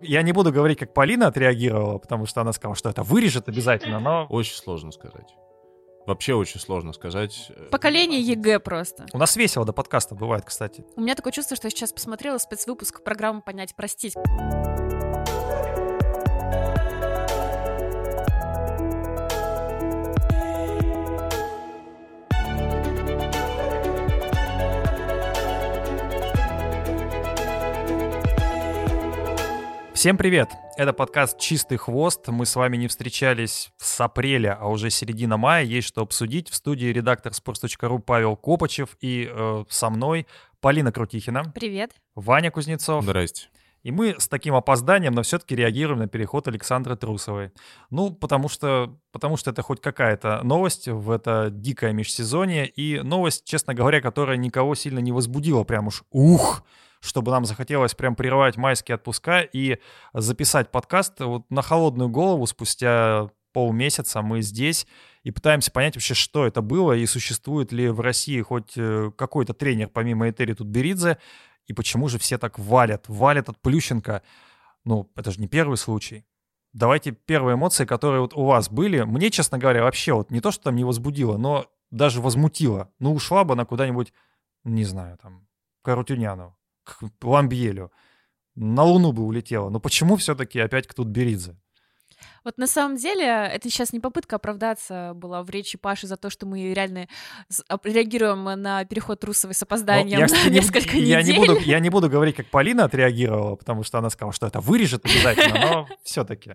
Я не буду говорить, как Полина отреагировала, потому что она сказала, что это вырежет обязательно, но... Очень сложно сказать. Вообще очень сложно сказать. Поколение ЕГЭ просто. У нас весело до подкаста бывает, кстати. У меня такое чувство, что я сейчас посмотрела спецвыпуск программы «Понять, простить». Всем привет! Это подкаст «Чистый хвост». Мы с вами не встречались с апреля, а уже середина мая. Есть что обсудить. В студии редактор sports.ru Павел Копачев и э, со мной Полина Крутихина. Привет. Ваня Кузнецов. Здрасте. И мы с таким опозданием, но все-таки реагируем на переход Александры Трусовой. Ну, потому что, потому что это хоть какая-то новость в это дикое межсезонье. И новость, честно говоря, которая никого сильно не возбудила. Прям уж ух! Чтобы нам захотелось прям прервать майские отпуска и записать подкаст вот на холодную голову спустя полмесяца мы здесь и пытаемся понять вообще, что это было и существует ли в России хоть э, какой-то тренер помимо Этери Тутберидзе и почему же все так валят, валят от Плющенко. Ну, это же не первый случай. Давайте первые эмоции, которые вот у вас были. Мне, честно говоря, вообще вот не то, что там не возбудило, но даже возмутило. Ну, ушла бы она куда-нибудь, не знаю, там, Карутюняну к Ламбьелю. На Луну бы улетела. Но почему все-таки опять к Тутберидзе? Вот на самом деле это сейчас не попытка оправдаться была в речи Паши за то, что мы реально реагируем на переход Русовой с опозданием я, на несколько я недель. Не буду, я не буду говорить, как Полина отреагировала, потому что она сказала, что это вырежет обязательно, но все-таки.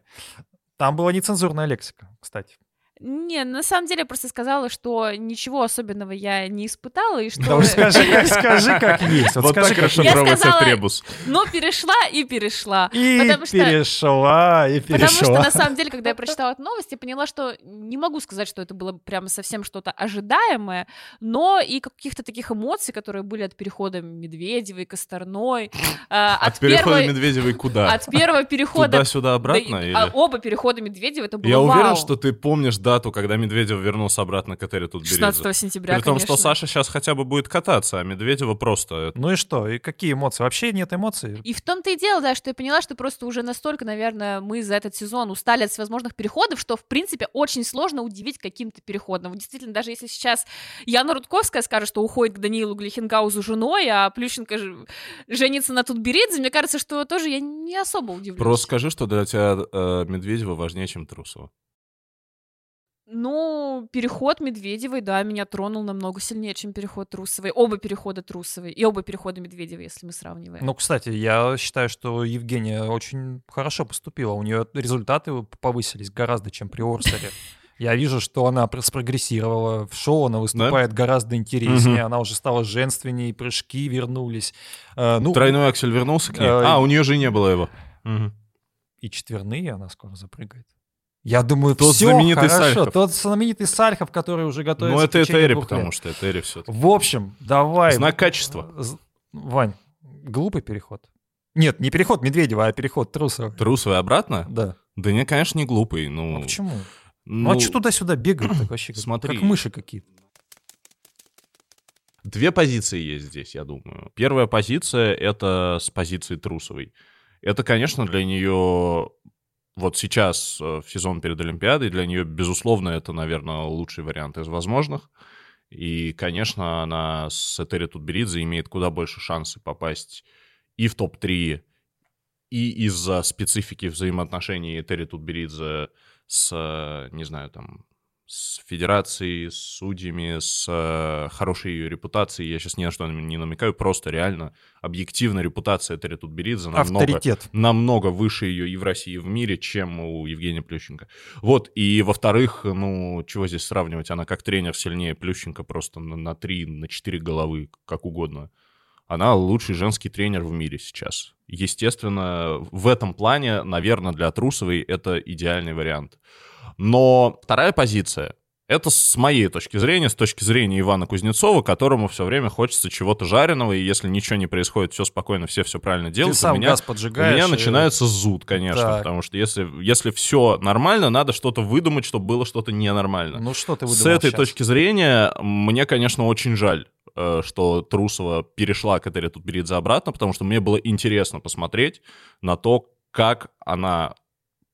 Там была нецензурная лексика, кстати. Не, на самом деле я просто сказала, что ничего особенного я не испытала, и что... Да скажи, как, скажи, как есть. Вот, вот скажи, так хорошо проводится требус. Но перешла и перешла. И потому что, перешла, и перешла. Потому что, на самом деле, когда я прочитала эту новость, я поняла, что не могу сказать, что это было прямо совсем что-то ожидаемое, но и каких-то таких эмоций, которые были от перехода Медведевой, Косторной. Э, от, от перехода первой... Медведевой куда? От первого перехода... Туда-сюда, обратно? Да, или? А оба перехода Медведевой, это было Я вау. уверен, что ты помнишь дату, когда Медведев вернулся обратно к Этери тут 16 сентября, При том, конечно. что Саша сейчас хотя бы будет кататься, а Медведева просто... Ну и что? И какие эмоции? Вообще нет эмоций. И в том-то и дело, да, что я поняла, что просто уже настолько, наверное, мы за этот сезон устали от всевозможных переходов, что, в принципе, очень сложно удивить каким-то переходом. Действительно, даже если сейчас Яна Рудковская скажет, что уходит к Даниилу Глихенгаузу женой, а Плющенко женится на Тутберидзе, мне кажется, что тоже я не особо удивлюсь. Просто скажи, что для тебя э, Медведева важнее, чем Трусова. Ну, переход Медведевой, да, меня тронул намного сильнее, чем переход Трусовой. Оба перехода Трусовой и оба перехода Медведевой, если мы сравниваем. Ну, кстати, я считаю, что Евгения очень хорошо поступила. У нее результаты повысились гораздо, чем при Орсере. Я вижу, что она спрогрессировала в шоу, она выступает да? гораздо интереснее, угу. она уже стала женственнее, прыжки вернулись. Э, ну, Тройной аксель вернулся к ней? Э, а, у нее же не было его. Угу. И четверные она скоро запрыгает. Я думаю, тот все знаменитый хорошо. Сальхов. Тот знаменитый Сальхов, который уже готовится Ну, это Этери, потому что Этери все В общем, давай. Знак качества. Вань, глупый переход. Нет, не переход Медведева, а переход Трусова. Трусова обратно? Да. Да не, конечно, не глупый. Ну, а почему? Ну, ну а что туда-сюда бегают так вообще? Смотри. Как мыши какие-то. Две позиции есть здесь, я думаю. Первая позиция — это с позиции Трусовой. Это, конечно, для нее вот сейчас, э, в сезон перед Олимпиадой, для нее, безусловно, это, наверное, лучший вариант из возможных. И, конечно, она с Этери Тутберидзе имеет куда больше шансы попасть и в топ-3, и из-за специфики взаимоотношений Этери Тутберидзе с, не знаю, там, с федерацией, с судьями, с э, хорошей ее репутацией. Я сейчас ни на что не намекаю, просто реально объективная репутация Тутберидзе намного, намного выше ее и в России, и в мире, чем у Евгения Плющенко. Вот, и во-вторых, ну, чего здесь сравнивать, она как тренер сильнее Плющенко просто на, на 3, на 4 головы, как угодно. Она лучший женский тренер в мире сейчас. Естественно, в этом плане, наверное, для Трусовой это идеальный вариант. Но вторая позиция это с моей точки зрения, с точки зрения Ивана Кузнецова, которому все время хочется чего-то жареного, и если ничего не происходит, все спокойно, все все правильно делают, Ты сам у меня, газ поджигаешь у меня и... начинается зуд, конечно, так. потому что если, если все нормально, надо что-то выдумать, чтобы было что-то ненормально. Ну что ты выдумал С этой сейчас? точки зрения мне, конечно, очень жаль э, что Трусова перешла к Этери Тутберидзе обратно, потому что мне было интересно посмотреть на то, как она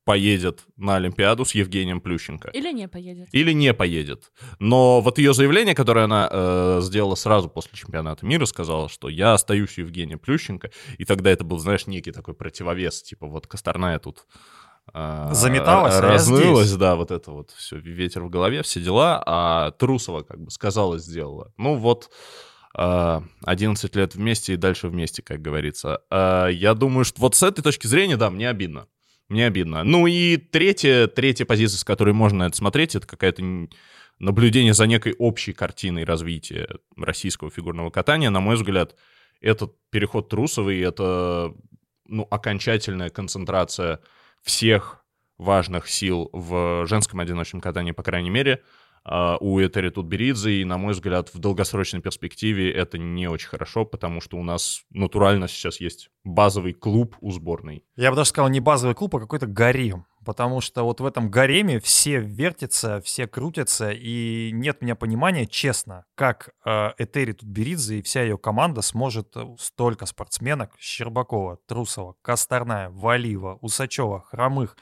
поедет на Олимпиаду с Евгением Плющенко. Или не поедет. Или не поедет. Но вот ее заявление, которое она э, сделала сразу после чемпионата мира, сказала, что я остаюсь у Евгения Плющенко. И тогда это был, знаешь, некий такой противовес. Типа вот Косторная тут э, Заметалась, а я разнылась, здесь. да, вот это вот все, ветер в голове, все дела, а Трусова как бы сказала, сделала. Ну вот, э, 11 лет вместе и дальше вместе, как говорится. Э, Я думаю, что вот с этой точки зрения, да, мне обидно. Мне обидно. Ну и третья, третья позиция, с которой можно это смотреть, это какая-то наблюдение за некой общей картиной развития российского фигурного катания. На мой взгляд, этот переход Трусовой, это ну, окончательная концентрация всех важных сил в женском одиночном катании, по крайней мере, у Этери Тутберидзе, и, на мой взгляд, в долгосрочной перспективе это не очень хорошо, потому что у нас натурально сейчас есть базовый клуб у сборной. Я бы даже сказал, не базовый клуб, а какой-то гарем. Потому что вот в этом гареме все вертятся, все крутятся, и нет у меня понимания, честно, как э, Этери Тутберидзе и вся ее команда сможет э, столько спортсменок Щербакова, Трусова, Косторная, Валиева, Усачева, Хромых,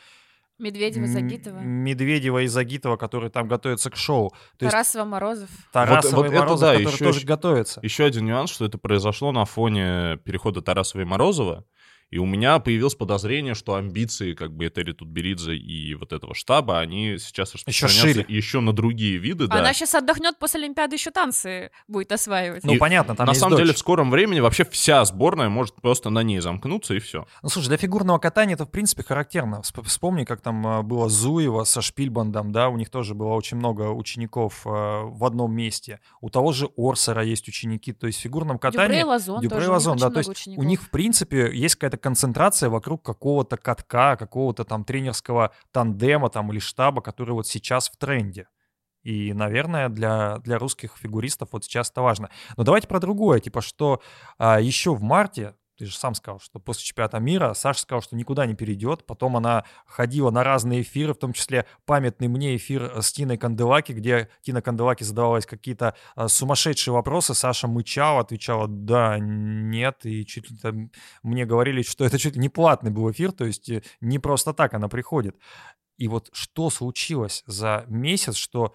Медведева, Загитова, Медведева и Загитова, которые там готовятся к шоу. То есть Тарасова, Морозов. Тарасова Вот- и вот это Морозов, да, которые еще- тоже готовятся. Еще один нюанс, что это произошло на фоне перехода Тарасова и Морозова, и у меня появилось подозрение, что амбиции как бы Этери Тутберидзе и вот этого штаба, они сейчас распространяются шире. еще на другие виды, да. Она сейчас отдохнет после Олимпиады, еще танцы будет осваивать. Ну, И понятно, там на есть самом деле дочь. в скором времени вообще вся сборная может просто на ней замкнуться и все. Ну, слушай, для фигурного катания это, в принципе, характерно. Всп- Вспомни, как там а, было Зуева со Шпильбандом, да, у них тоже было очень много учеников а, в одном месте. У того же Орсера есть ученики, то есть в фигурном катании... Лазон и у них Лазон, да, то есть учеников. у них, в принципе, есть какая-то концентрация вокруг какого-то катка, какого-то там тренерского тандема там или штаба, который вот сейчас в тренде. И, наверное, для, для русских фигуристов вот сейчас это важно. Но давайте про другое. Типа, что а, еще в марте, ты же сам сказал, что после чемпионата мира Саша сказал, что никуда не перейдет. Потом она ходила на разные эфиры, в том числе памятный мне эфир с Тиной Канделаки, где Тина Канделаки задавалась какие-то а, сумасшедшие вопросы. Саша мычала, отвечала «да», «нет». И чуть ли там мне говорили, что это чуть ли не платный был эфир, то есть э, не просто так она приходит. И вот что случилось за месяц, что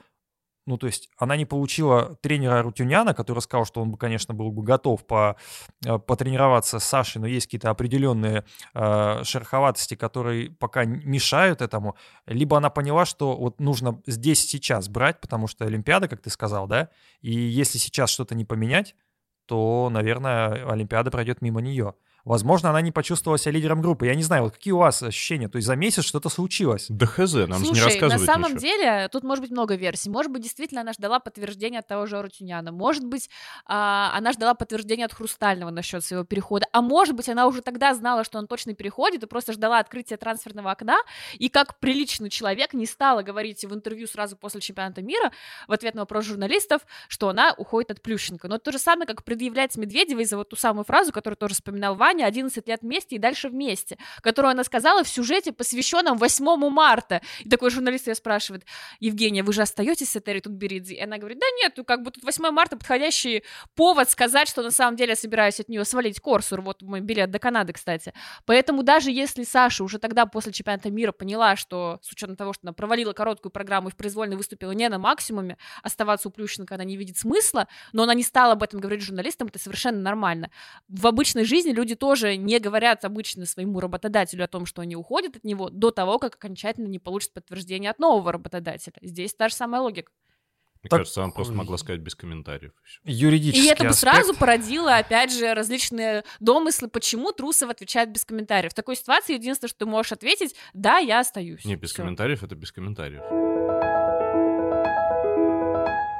ну, то есть она не получила тренера Рутюняна, который сказал, что он бы, конечно, был бы готов по, э, потренироваться с Сашей, но есть какие-то определенные э, шероховатости, которые пока мешают этому. Либо она поняла, что вот нужно здесь сейчас брать, потому что Олимпиада, как ты сказал, да, и если сейчас что-то не поменять, то, наверное, Олимпиада пройдет мимо нее. Возможно, она не почувствовала себя лидером группы. Я не знаю, вот какие у вас ощущения? То есть за месяц что-то случилось. Да хз, нам же не Слушай, на рассказывают самом ничего. деле, тут может быть много версий. Может быть, действительно она ждала подтверждения от того же Арутюняна. Может быть, а, она ждала подтверждения от Хрустального насчет своего перехода. А может быть, она уже тогда знала, что он точно переходит, и просто ждала открытия трансферного окна. И как приличный человек не стала говорить в интервью сразу после чемпионата мира в ответ на вопрос журналистов, что она уходит от Плющенко. Но это то же самое, как предъявлять Медведевой за вот ту самую фразу, которую тоже вспоминал Ваня, 11 лет вместе и дальше вместе, которую она сказала в сюжете, посвященном 8 марта. И такой журналист ее спрашивает, Евгения, вы же остаетесь с Этери Тутберидзе? И она говорит, да нет, ну как бы тут 8 марта подходящий повод сказать, что на самом деле я собираюсь от нее свалить Корсур, вот мой билет до Канады, кстати. Поэтому даже если Саша уже тогда после чемпионата мира поняла, что с учетом того, что она провалила короткую программу и в произвольной выступила не на максимуме, оставаться у Плющенко она не видит смысла, но она не стала об этом говорить журналистам, это совершенно нормально. В обычной жизни люди тоже не говорят обычно своему работодателю о том, что они уходят от него до того, как окончательно не получат подтверждение от нового работодателя. Здесь та же самая логика. Мне Так- кажется, она просто могла сказать без комментариев. и всё. Юридический И это бы аспект. сразу породило, опять же, различные домыслы, почему Трусов отвечает без комментариев. В такой ситуации единственное, что ты можешь ответить, да, я остаюсь. Не, без Всё. комментариев это без комментариев.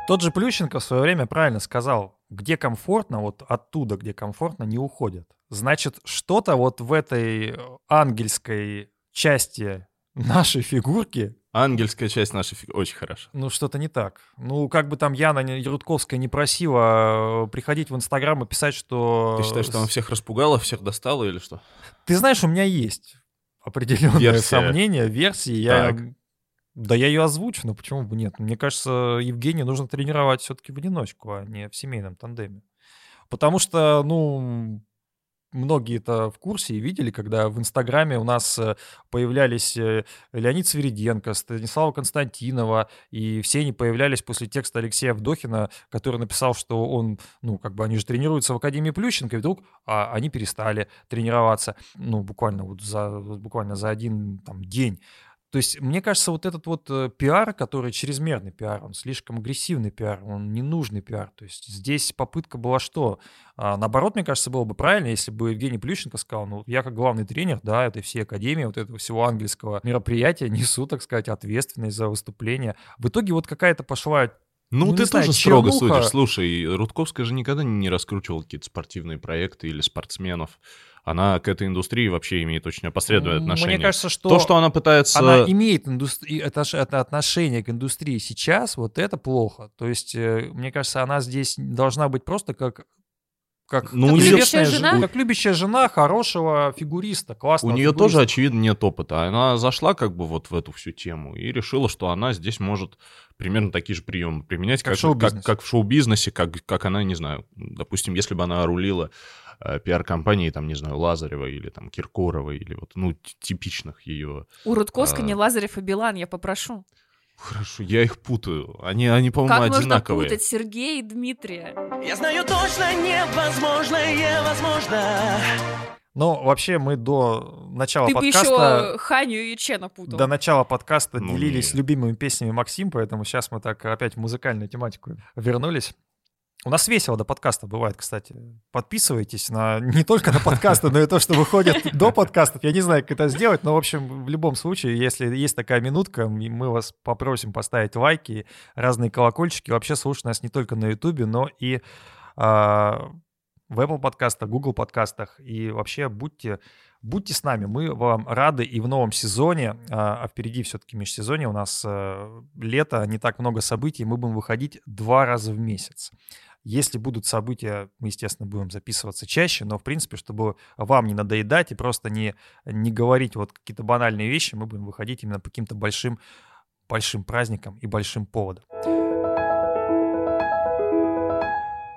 Тот же Плющенко в свое время правильно сказал, где комфортно, вот оттуда, где комфортно, не уходят. Значит, что-то вот в этой э, ангельской части нашей фигурки, Ангельская часть нашей фиг... очень хороша. ну, что-то не так. Ну, как бы там Яна не- Рудковская не просила э, приходить в Инстаграм и писать, что... Ты считаешь, что она всех распугала, всех достала или что? Ты знаешь, у меня есть определенные Версия. сомнения, версии. Я... Да я ее озвучу, но почему бы нет? Мне кажется, Евгению нужно тренировать все-таки в одиночку, а не в семейном тандеме. Потому что, ну, многие это в курсе и видели, когда в Инстаграме у нас э, появлялись э, Леонид Свериденко, Станислава Константинова, и все они появлялись после текста Алексея Вдохина, который написал, что он, ну, как бы они же тренируются в Академии Плющенко, и вдруг а, они перестали тренироваться, ну, буквально вот за, буквально за один там, день. То есть, мне кажется, вот этот вот э, пиар, который чрезмерный пиар, он слишком агрессивный пиар, он ненужный пиар. То есть здесь попытка была что? А, наоборот, мне кажется, было бы правильно, если бы Евгений Плющенко сказал, ну, я как главный тренер, да, этой всей академии, вот этого всего ангельского мероприятия несу, так сказать, ответственность за выступление. В итоге вот какая-то пошла ну, Ну, ты знаю, тоже строго чернуха. судишь. Слушай, Рудковская же никогда не раскручивала какие-то спортивные проекты или спортсменов. Она к этой индустрии вообще имеет очень опосредованное отношение. Мне кажется, что, То, что она пытается... она имеет индустри... это, ж- это отношение к индустрии сейчас, вот это плохо. То есть, э, мне кажется, она здесь должна быть просто как как, Ну, как у любящая жена, жена? как любящая жена хорошего фигуриста, У классного нее фигуриста. тоже, очевидно, нет опыта. Она зашла как бы вот в эту всю тему и решила, что она здесь может примерно такие же приемы применять, Как как, в как, шоу-бизнесе. как в шоу-бизнесе, как, как она, не знаю, допустим, если бы она рулила э, пиар-компанией, там, не знаю, Лазарева или там Киркорова, или вот, ну, типичных ее... У Рудковска А. не Лазарев и Билан, я попрошу. Хорошо, я их путаю. Они, они по-моему, Как можно одинаковые. путать Сергея и Дмитрия? Я знаю точно невозможное возможно. Но вообще мы до начала Ты бы подкаста... еще Ханю и Чена путал. До начала подкаста Ну, делились нет. любимыми песнями Максим, поэтому сейчас мы так опять в музыкальную тематику вернулись. У нас весело до подкаста бывает, кстати. Подписывайтесь на не только на подкасты, но и то, что выходит до подкастов. Я не знаю, как это сделать, но, в общем, в любом случае, если есть такая минутка, мы вас попросим поставить лайки, разные колокольчики. Вообще слушать нас не только на Ютубе, но и а, в Apple подкастах, Google подкастах. И вообще будьте Будьте с нами, мы вам рады и в новом сезоне, а а впереди все-таки межсезонье, у нас э, лето, не так много событий, мы будем выходить два раза в месяц. Если будут события, мы, естественно, будем записываться чаще, но, в принципе, чтобы вам не надоедать и просто не, не говорить вот какие-то банальные вещи, мы будем выходить именно по каким-то большим, большим праздникам и большим поводам.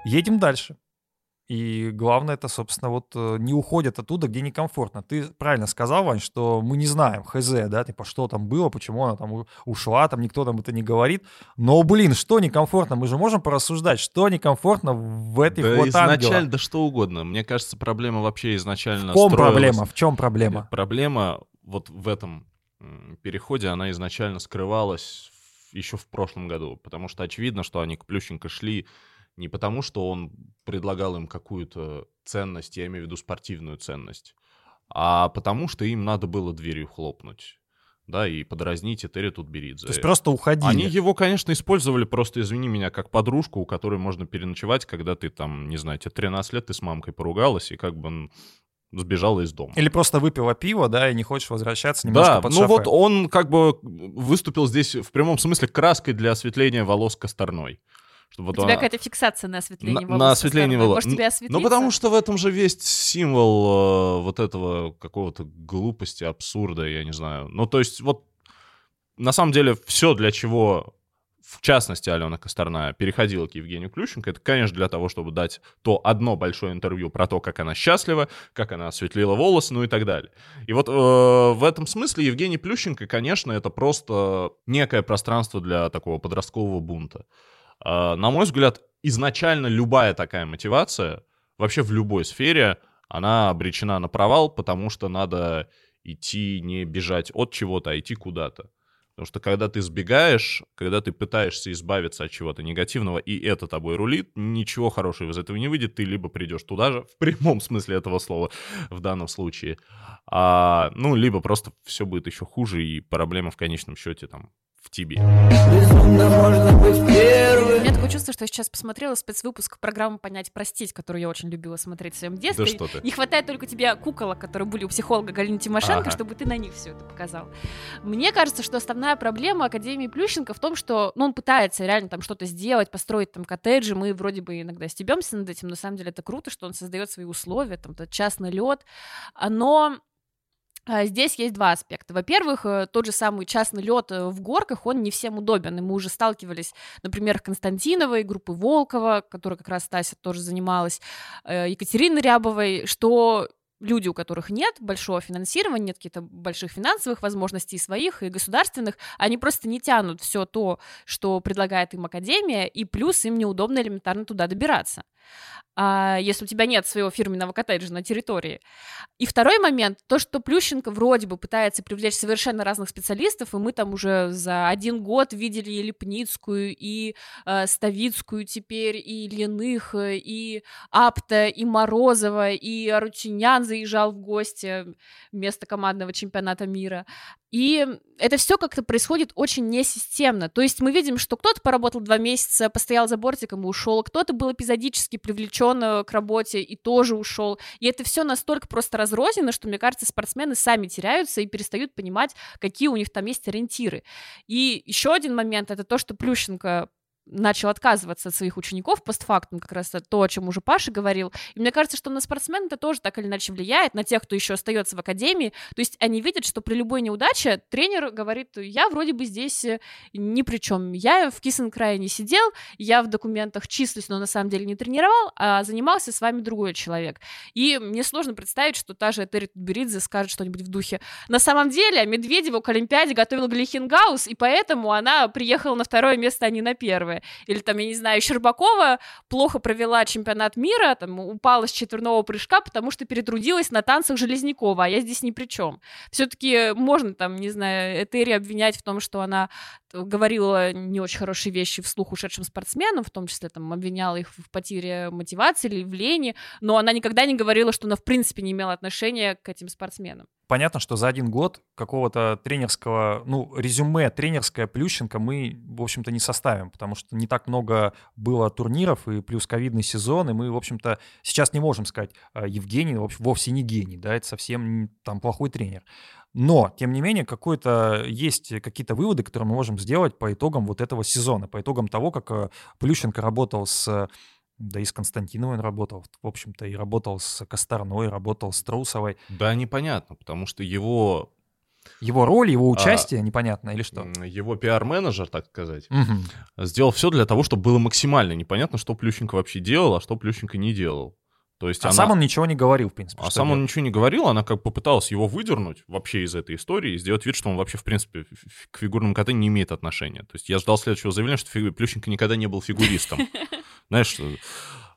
Едем дальше. И главное, это, собственно, вот э, не уходят оттуда, где некомфортно. Ты правильно сказал, Вань, что мы не знаем, хз, да, типа, что там было, почему она там ушла, там никто нам это не говорит. Но, блин, что некомфортно? Мы же можем порассуждать, что некомфортно в этой Да вот изначально, ангела. да что угодно. Мне кажется, проблема вообще изначально В чем строилась- проблема? В чем проблема? Проблема вот в этом переходе, она изначально скрывалась еще в прошлом году, потому что очевидно, что они к Плющенко шли не потому, что он предлагал им какую-то ценность, я имею в виду спортивную ценность, а потому что им надо было дверью хлопнуть, да, и подразнить Этери Тутберидзе. То есть просто уходили. Они его, конечно, использовали, просто, извини меня, как подружку, у которой можно переночевать, когда ты там, не знаю, тебе 13 лет, ты с мамкой поругалась и как бы сбежала из дома. Или просто выпила пиво, да, и не хочешь возвращаться немножко Да, под ну шофе. вот он как бы выступил здесь в прямом смысле краской для осветления волос Косторной. Чтобы У вот тебя она- какая-то фиксация на осветление на, волос. на стороны. волос. Может, тебе осветлиться? Ну, потому что в этом же весь символ э, вот этого какого-то глупости, абсурда, я не знаю. Ну, то есть вот на самом деле все, для чего в частности Алена Косторная переходила к Евгению Плющенко, это, конечно, для того, чтобы дать то одно большое интервью про то, как она счастлива, как она осветлила волосы, ну и так далее. И вот э, в этом смысле Евгений Плющенко, конечно, это просто некое пространство для такого подросткового бунта. А, на мой взгляд, изначально любая такая мотивация, вообще в любой сфере, она обречена на провал, потому что надо идти не бежать от чего-то, а идти куда-то. Потому что когда ты сбегаешь, когда ты пытаешься избавиться от чего-то негативного, и это тобой рулит, ничего хорошего из этого не выйдет, ты либо придешь туда же, в прямом смысле этого слова в данном случае, а, ну, либо просто все будет еще хуже, и проблема в конечном счете там в тебе. Безумно можно быть У меня такое чувство, что я сейчас посмотрела спецвыпуск программы «Понять, простить», которую я очень любила смотреть в своем детстве. Да что ты. Не хватает только тебе куколок, которые были у психолога Галины Тимошенко, Ага. чтобы ты на них все это показал. Мне кажется, что основная проблема Академии Плющенко в том, что ну, он пытается реально там что-то сделать, построить там коттеджи. Мы вроде бы иногда стебемся над этим, но на самом деле это круто, что он создает свои условия, там тот частный лед. Но А, Здесь есть два аспекта. Во-первых, э, тот же самый частный лед в горках, он не всем удобен. И мы уже сталкивались, например, Константиновой, группы Волкова, которой как раз Тася тоже занималась, э, Екатерины Рябовой, что люди, у которых нет большого финансирования, нет каких-то больших финансовых возможностей своих и государственных, они просто не тянут все то, что предлагает им академия, и плюс им неудобно элементарно туда добираться а, если у тебя нет своего фирменного коттеджа на территории. И второй момент, то, что Плющенко вроде бы пытается привлечь совершенно разных специалистов, и мы там уже за один год видели и Лепницкую, и э, Ставицкую теперь, и Леных, и Апта, и Морозова, и Арутюнян заезжал в гости вместо командного чемпионата мира. И это все как-то происходит очень несистемно. То есть мы видим, что кто-то поработал два месяца, постоял за бортиком и ушел, кто-то был эпизодически привлечен э, к работе и тоже ушел. И это все настолько просто разрознено, что, мне кажется, спортсмены сами теряются и перестают понимать, какие у них там есть ориентиры. И еще один момент это то, что Плющенко начал отказываться от своих учеников постфактум, как раз то, о чем уже Паша говорил. И мне кажется, что на спортсмена это тоже так или иначе влияет, на тех, кто еще остается в академии. То есть они видят, что при любой неудаче тренер говорит, я вроде бы здесь э, ни при чем. Я в Кисенкрае не сидел, я в документах числюсь, но на самом деле не тренировал, а занимался с вами другой человек. И мне сложно представить, что та же Этери Тутберидзе скажет что-нибудь в духе. На самом деле Медведеву к Олимпиаде готовил Глихенгаус, и поэтому она приехала на второе место, а не на первое. Или там, я не знаю, Щербакова плохо провела чемпионат мира, там, упала с четверного прыжка, потому что перетрудилась на танцах Железнякова, а я здесь ни при чем. Все-таки можно там, не знаю, Этери обвинять в том, что она говорила не очень хорошие вещи вслух ушедшим спортсменам, в том числе там обвиняла их в потере мотивации или в лени, но она никогда не говорила, что она в принципе не имела отношения к этим спортсменам. Понятно, что за один год какого-то тренерского, ну, резюме тренерское Плющенко мы, в общем-то, не составим, потому что не так много было турниров и плюс ковидный сезон, и мы, в общем-то, сейчас не можем сказать, «А, Евгений вовсе не гений, да, это совсем там плохой тренер. Но, тем не менее, какой-то есть какие-то выводы, которые мы можем сделать по итогам вот этого сезона, по итогам того, как э, Плющенко работал с да и с Константиновой он работал, в общем-то, и работал с Косторной, работал с Трусовой. Да, непонятно, потому что его... Его роль, его а, участие а, непонятно или что? Его пиар-менеджер, так сказать, угу. сделал все для того, чтобы было максимально непонятно, что Плющенко вообще делал, а что Плющенко не делал. То есть а она... сам он ничего не говорил, в принципе. А сам делать? он ничего не говорил, она как попыталась его выдернуть вообще из этой истории и сделать вид, что он вообще, в принципе, к фигурному катанию не имеет отношения. То есть я ждал следующего заявления, что Плющенко никогда не был фигуристом. Знаешь,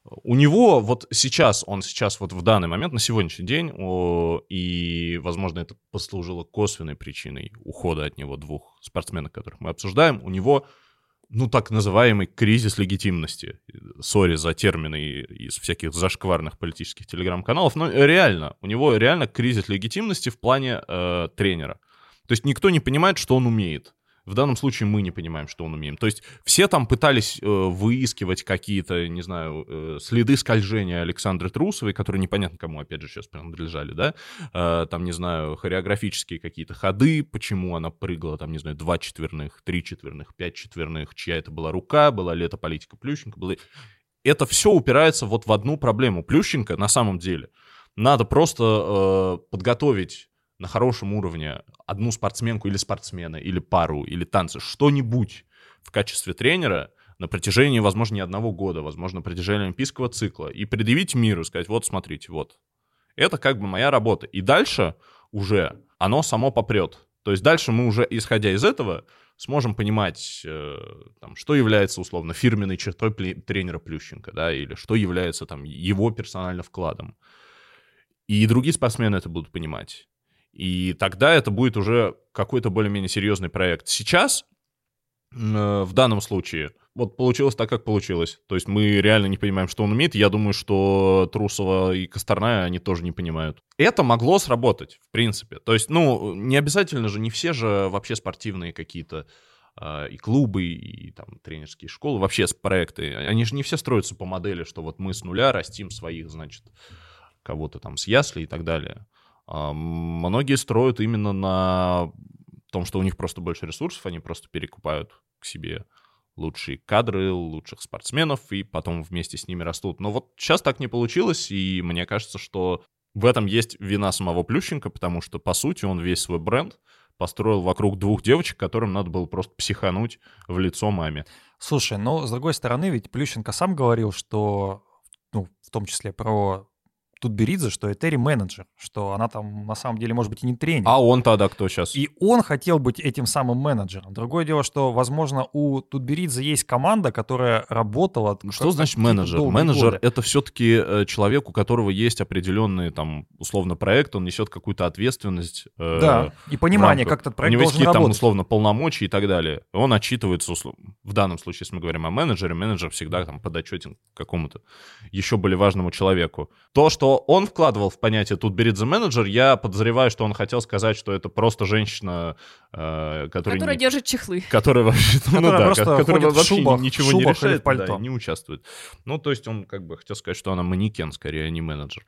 у него вот сейчас, он сейчас вот в данный момент, на сегодняшний день, о, и, возможно, это послужило косвенной причиной ухода от него двух спортсменов, которых мы обсуждаем, у него ну, так называемый кризис легитимности. Сори за термины из всяких зашкварных политических телеграм-каналов, но реально, у него реально кризис легитимности в плане э, тренера. То есть никто не понимает, что он умеет. В данном случае мы не понимаем, что он умеем. То есть все там пытались э, выискивать какие-то, не знаю, э, следы скольжения Александры Трусовой, которые непонятно кому, опять же, сейчас принадлежали, да? Э, там, не знаю, хореографические какие-то ходы, почему она прыгала, там, не знаю, два четверных, три четверных, пять четверных, чья это была рука, была ли это политика Плющенко, была... Это все упирается вот в одну проблему. Плющенко на самом деле надо просто э, подготовить на хорошем уровне одну спортсменку или спортсмена, или пару, или танцы, что-нибудь в качестве тренера на протяжении, возможно, не одного года, возможно, на протяжении олимпийского цикла, и предъявить миру, сказать, вот, смотрите, вот. Это как бы моя работа. И дальше уже оно само попрет. То есть дальше мы уже, исходя из этого, сможем понимать, э, там, что является условно фирменной чертой тренера Плющенко, да, или что является там его персональным вкладом. И другие спортсмены это будут понимать. И тогда это будет уже какой-то более-менее серьезный проект. Сейчас, э, в данном случае, вот получилось так, как получилось. То есть мы реально не понимаем, что он умеет. Я думаю, что Трусова и Косторная, они тоже не понимают. Это могло сработать, в принципе. То есть, ну, не обязательно же, не все же вообще спортивные какие-то э, и клубы, и там тренерские школы, вообще проекты. Они же не все строятся по модели, что вот мы с нуля растим своих, значит, кого-то там с ясли и так далее. А, многие строят именно на том, что у них просто больше ресурсов, они просто перекупают к себе лучшие кадры, лучших спортсменов, и потом вместе с ними растут. Но вот сейчас так не получилось, и мне кажется, что В этом есть вина самого Плющенко, потому что, по сути, он весь свой бренд построил вокруг двух девочек, которым надо было просто психануть в лицо маме. Слушай, но с другой стороны, ведь Плющенко сам говорил, что, ну, в том числе про Тутберидзе, что Этери менеджер, что она там на самом деле может быть и не тренер. А он тогда кто сейчас? И он хотел быть этим самым менеджером. Другое дело, что, возможно, у Тутберидзе есть команда, которая работала... Ну, что значит менеджер? Менеджер — это все-таки э, человек, у которого есть определенный, там, условно, проект, он несет какую-то ответственность. Э, да, и понимание, как этот проект У него есть какие-то там, условно, полномочия и так далее. Он отчитывается, условно, в данном случае, если мы говорим о менеджере, менеджер всегда там подотчетен какому-то еще более важному человеку. То, что он вкладывал в понятие тут Беридзе менеджер, я подозреваю, что он хотел сказать, что это просто женщина, э, которая... Которая не, держит чехлы. Которая вообще, ну, Которая да, просто которая ходит в вообще шубах- ничего в не шубах в решает, пальто. да, не участвует. Ну, то есть он как бы хотел сказать, что она манекен скорее, а не менеджер.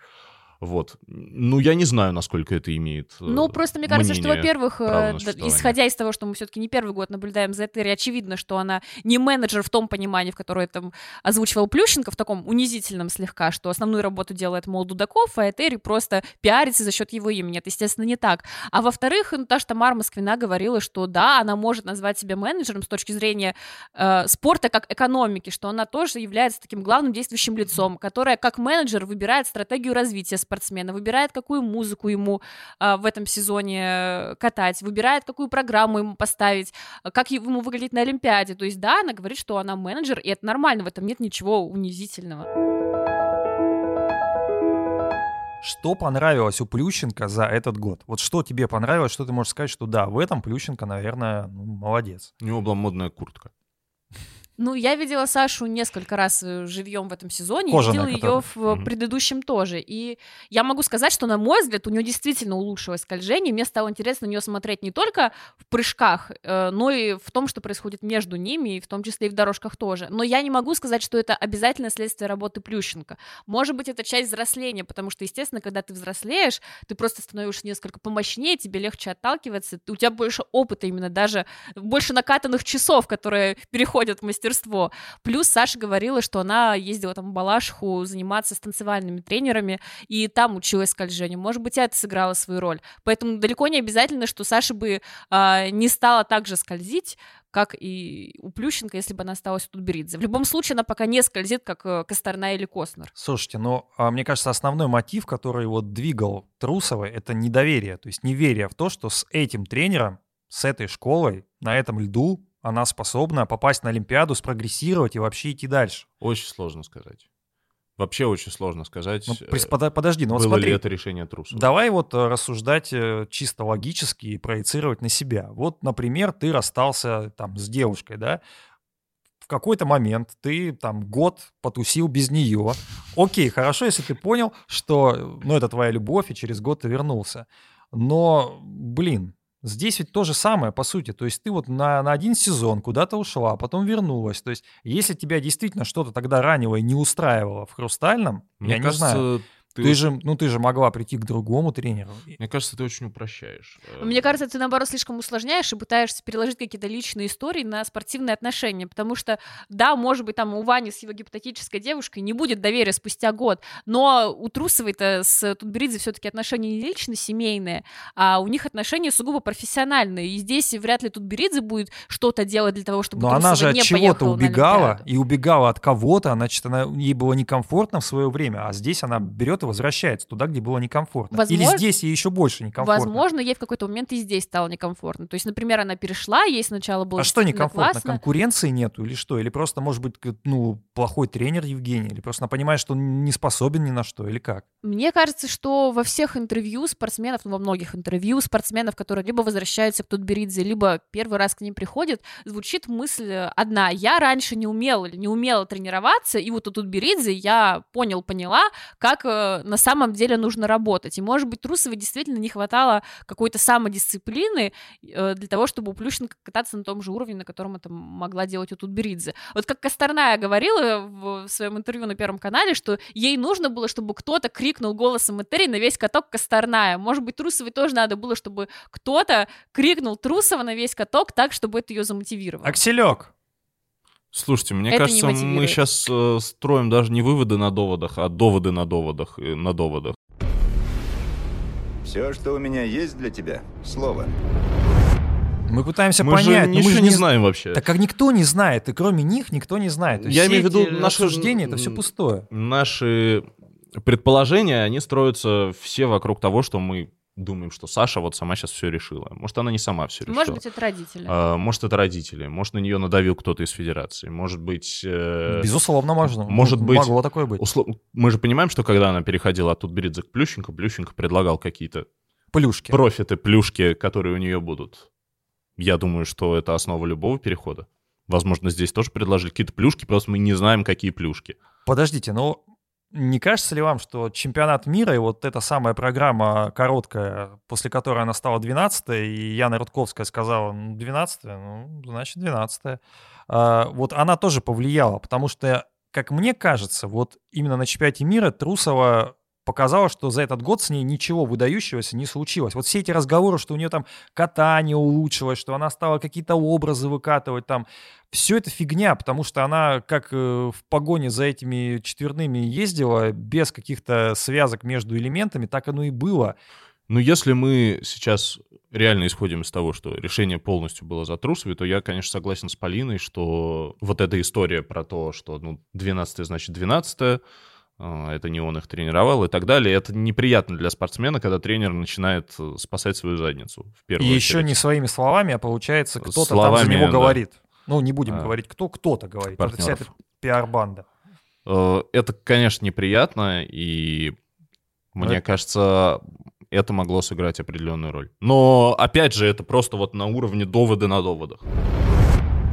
Вот. Ну, я не знаю, насколько это имеет э, Ну, просто мне кажется, что, во-первых, э, исходя из того, что мы все-таки не первый год наблюдаем за Этери, очевидно, что она не менеджер в том понимании, в которое там озвучивал Плющенко, в таком унизительном слегка, что основную работу делает, мол, Дудаков, а Этери просто пиарится за счет его имени. Это, естественно, не так. А во-вторых, ну, та же Тамара Москвина говорила, что да, она может назвать себя менеджером с точки зрения э, спорта как экономики, что она тоже является таким главным действующим лицом, которая как менеджер выбирает стратегию развития спортсмена, выбирает, какую музыку ему а, в этом сезоне э, катать, выбирает, какую программу ему поставить, а, как ему выглядеть на Олимпиаде. То есть, да, она говорит, что она менеджер, и это нормально, в этом нет ничего унизительного. Что понравилось у Плющенко за этот год? Вот что тебе понравилось, что ты можешь сказать, что да, в этом Плющенко, наверное, ну, молодец. У него была модная куртка. Ну, я видела Сашу несколько раз э, живьем в этом сезоне, Кожаная, видела ее которая. в э, предыдущем тоже. И я могу сказать, что, на мой взгляд, у нее действительно улучшилось скольжение. Мне стало интересно на нее смотреть не только в прыжках, э, но и в том, что происходит между ними, и в том числе и в дорожках тоже. Но я не могу сказать, что это обязательное следствие работы Плющенко. Может быть, это часть взросления, потому что, естественно, когда ты взрослеешь, ты просто становишься несколько помощнее, тебе легче отталкиваться, у тебя больше опыта именно, даже больше накатанных часов, которые переходят в мастерство. Плюс Саша говорила, что она ездила там в Балашиху заниматься с танцевальными тренерами, и там училась скольжению. Может быть, это сыграло свою роль. Поэтому далеко не обязательно, что Саша бы а, не стала так же скользить, как и у Плющенко, если бы она осталась у Тутберидзе. В любом случае, она пока не скользит, как э, Косторна или Коснер. Слушайте, ну, а, мне кажется, основной мотив, который вот двигал Трусовой, это недоверие, то есть неверие в то, что с этим тренером, с этой школой, на этом льду она способна попасть на Олимпиаду, спрогрессировать и вообще идти дальше. Очень сложно сказать. Вообще очень сложно сказать, Ну, э, подожди, ну вот было смотри, ли это решение трусов. Давай вот э, рассуждать э, чисто логически и проецировать на себя. Вот, например, ты расстался там с девушкой, да? В какой-то момент ты там год потусил без нее. Окей, хорошо, если ты понял, что ну, это твоя любовь, и через год ты вернулся. Но, блин, здесь ведь то же самое, по сути. То есть ты вот на, на один сезон куда-то ушла, а потом вернулась. То есть если тебя действительно что-то тогда ранило и не устраивало в «Хрустальном», Мне я кажется, не знаю, ты, ты же, ну, ты же могла прийти к другому тренеру. мне кажется, ты очень упрощаешь. Э, Мне кажется, ты, наоборот, слишком усложняешь и пытаешься переложить какие-то личные истории на спортивные отношения, потому что, да, может быть, там у Вани с его гипотетической девушкой не будет доверия спустя год, но у Трусовой-то с Тутберидзе все-таки отношения не лично семейные, а у них отношения сугубо профессиональные, и здесь вряд ли Тутберидзе будет что-то делать для того, чтобы Но она Трусова же от чего-то убегала, и убегала от кого-то, значит, она, ей было некомфортно в свое время, а здесь она берет и возвращается туда, где было некомфортно. Или Возможно- здесь ей еще больше некомфортно. Возможно, ей в какой-то момент и здесь стало некомфортно. То есть, например, она перешла, ей сначала было А что некомфортно? классно. Конкуренции нету или что? Или просто, может быть, ну, плохой тренер Евгений? Или просто она понимает, что он не способен ни на что? Или как? Мне кажется, что во всех интервью спортсменов, ну, во многих интервью спортсменов, которые либо возвращаются к Тутберидзе, либо первый раз к ним приходят, звучит мысль э, одна. Я раньше не умела или не умела тренироваться, и вот у Тутберидзе я понял, поняла, как на самом деле нужно работать. И, может быть, Трусовой действительно не хватало какой-то самодисциплины э, для того, чтобы у Плющенко кататься на том же уровне, на котором это могла делать у Тутберидзе. Вот как Косторная говорила в своем интервью на Первом канале, что ей нужно было, чтобы кто-то крикнул голосом Этери на весь каток Косторная. Может быть, Трусовой тоже надо было, чтобы кто-то крикнул Трусова на весь каток так, чтобы это ее замотивировало. Акселек! Слушайте, мне Это не кажется, мы сейчас строим даже не выводы на доводах, а доводы на доводах, э, на доводах. Все, что у меня есть для тебя, слово. Мы пытаемся Мы же понять, ничего мы же не знаем вообще. Так как никто не знает, и кроме них никто не знает. То Я имею в виду эти наши- рассуждения, это все пустое. Наши предположения, они строятся все вокруг того, что мы думаем, что Саша вот сама сейчас все решила. Может, она не сама все решила. Может быть, это родители. А, может, это родители. Может, на нее надавил кто-то из федерации. Может быть... э, Безусловно, можно. может Ну, быть, Могло такое быть. услов- Мы же понимаем, что когда она переходила от Тутберидзе к Плющенко, Плющенко предлагал какие-то Плюшки. профиты, плюшки, которые у нее будут. Я думаю, что это основа любого перехода. Возможно, здесь тоже предложили какие-то плюшки, просто мы не знаем, какие плюшки. Подождите, но не кажется ли вам, что чемпионат мира и вот эта самая программа короткая, после которой она стала 12 и Яна Рудковская сказала, ну, 12 ну, значит, 12 вот она тоже повлияла, потому что, как мне кажется, вот именно на чемпионате мира Трусова показала, что за этот год с ней ничего выдающегося не случилось. Вот все эти разговоры, что у нее там катание улучшилось, что она стала какие-то образы выкатывать там, все это фигня, потому что она как э, в погоне за этими четверными ездила без каких-то связок между элементами, так оно и было. Ну, если мы сейчас реально исходим из того, что решение полностью было за Трусовой, то я, конечно, согласен с Полиной, что вот эта история про то, что, ну, 12 значит 12 это не он их тренировал и так далее, это неприятно для спортсмена, когда тренер начинает э, спасать свою задницу в И первую еще очередь. не своими словами, а получается кто-то там за Словами, него да. говорит. Ну, не будем А, говорить, кто, кто-то говорит. Вот вся эта партнеров. пиар-банда. Э, Это, конечно, неприятно, и мне это- кажется, это могло сыграть определенную роль. Но, опять же, это просто вот на уровне доводы на доводах.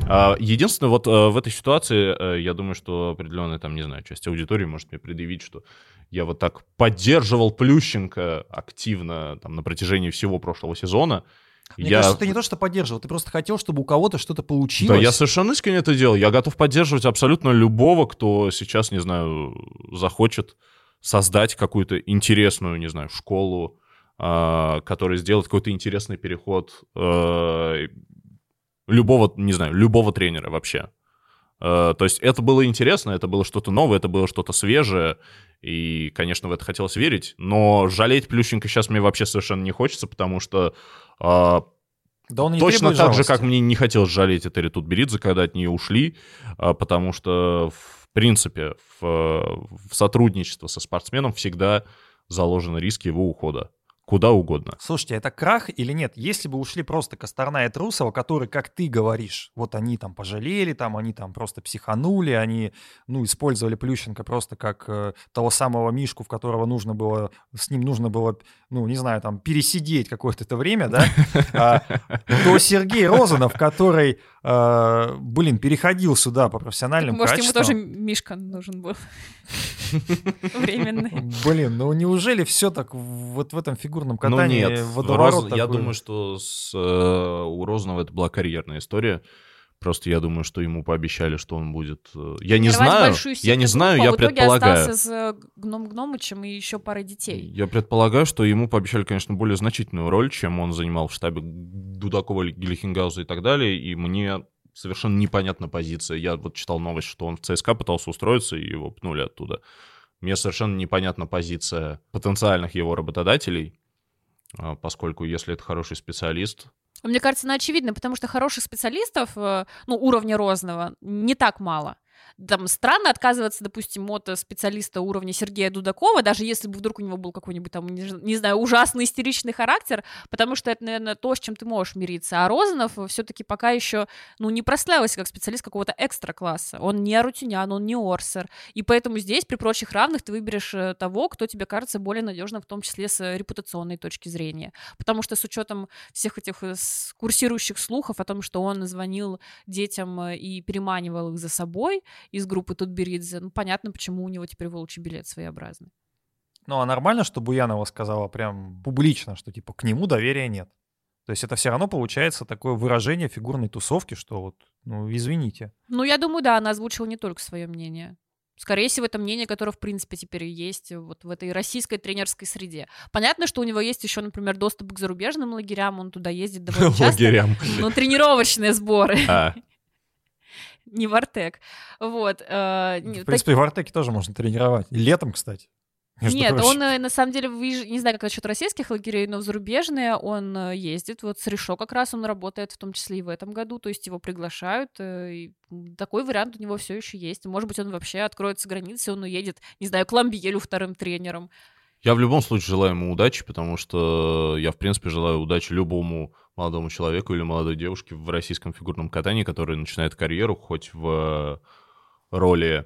А, Единственное, вот э, в этой ситуации, э, я думаю, что определенная, там, не знаю, часть аудитории может мне предъявить, что я вот так поддерживал Плющенко активно там, на протяжении всего прошлого сезона. Мне я... кажется, ты не то что поддерживал, ты просто хотел, чтобы у кого-то что-то получилось. Да, я совершенно искренне это делал. Я готов поддерживать абсолютно любого, кто сейчас, не знаю, захочет создать какую-то интересную, не знаю, школу, а, который сделает какой-то интересный переход э, любого, не знаю, любого тренера вообще. Э, То есть это было интересно, это было что-то новое, это было что-то свежее, и, конечно, в это хотелось верить, но жалеть Плющенко сейчас мне вообще совершенно не хочется, потому что а, Да он не Точно так же, жалости. как мне не хотелось жалеть Этери Тутберидзе, когда от нее ушли, а, потому что, в принципе, в, в сотрудничество со спортсменом всегда заложены риски его ухода. Куда угодно. Слушайте, это крах или нет? Если бы ушли просто Косторна и Трусова, которые, как ты говоришь, вот они там пожалели, там они там просто психанули, они, ну, использовали Плющенко просто как э, того самого Мишку, в которого нужно было, с ним нужно было, ну, не знаю, там, пересидеть какое-то это время, да, А, то Сергей Розанов, который, э, блин, переходил сюда по профессиональным Может, ему качествам. тоже Мишка нужен был. Временный. Блин, ну неужели все так вот в этом фигурном Ну катании нет, водоворот Роз- я думаю, что с, э, у Розанова это была карьерная история. Просто я думаю, что ему пообещали, что он будет... э, Я не знаю, я не знаю, я предполагаю. остался с э, Гном Гномычем и еще парой детей. Я предполагаю, что ему пообещали, конечно, более значительную роль, чем он занимал в штабе Дудакова, Гелихенгауза и так далее, и мне совершенно непонятна позиция. Я вот читал новость, что он в ЦСКА пытался устроиться, и его пнули оттуда. Мне совершенно непонятна позиция потенциальных его работодателей, а, поскольку если это хороший специалист, Мне кажется, она очевидна, потому что хороших специалистов, э, ну, уровня Розного, не так мало. Там странно отказываться, допустим, от э, специалиста уровня Сергея Дудакова, даже если бы вдруг у него был какой-нибудь там, не, знаю, ужасный истеричный характер, потому что это, наверное, то, с чем ты можешь мириться. А Розанов все-таки пока еще, ну, не прославился как специалист какого-то экстра-класса. Он не Арутюнян, он не Орсер. И поэтому здесь, при прочих равных, ты выберешь э, того, кто тебе кажется более надежным, в том числе с репутационной точки зрения. Потому что с учетом всех этих э, курсирующих слухов о том, что он звонил детям и переманивал их за собой из группы Тутберидзе, ну, понятно, почему у него теперь волчий билет своеобразный. Ну, а нормально, что Буянова сказала прям публично, что типа к нему доверия нет. То есть это все равно получается такое выражение фигурной тусовки, что вот, ну, извините. Ну, я думаю, да, она озвучила не только свое мнение. Скорее всего, это мнение, которое, в принципе, теперь есть вот в этой российской тренерской среде. Понятно, что у него есть еще, например, доступ к зарубежным лагерям, он туда ездит довольно часто. лагерям. Ну, тренировочные сборы, А, не в Артек. Вот. э, В принципе, в Артеке тоже можно тренировать. И летом, кстати. между Нет, прочим. он э, на самом деле, виж- не знаю, как насчет российских лагерей, но в зарубежные он э, ездит. Вот с Решо как раз он работает, в том числе и в этом году. То есть его приглашают. э, и такой вариант у него все еще есть. Может быть, он вообще откроется границы, он уедет, не знаю, к Ламбиелю вторым тренером. Я в любом случае желаю ему удачи, потому что я, в принципе, желаю удачи любому молодому человеку или молодой девушке в российском фигурном катании, который начинает карьеру хоть в роли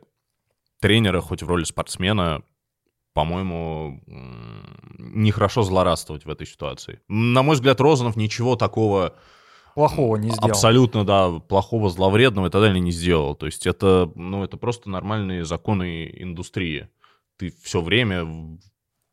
тренера, хоть в роли спортсмена. По-моему, нехорошо злорадствовать в этой ситуации. На мой взгляд, Розанов ничего такого Плохого не сделал. абсолютно, да, плохого, зловредного и так далее не сделал. То есть это, ну, это просто нормальные законы индустрии. Ты все время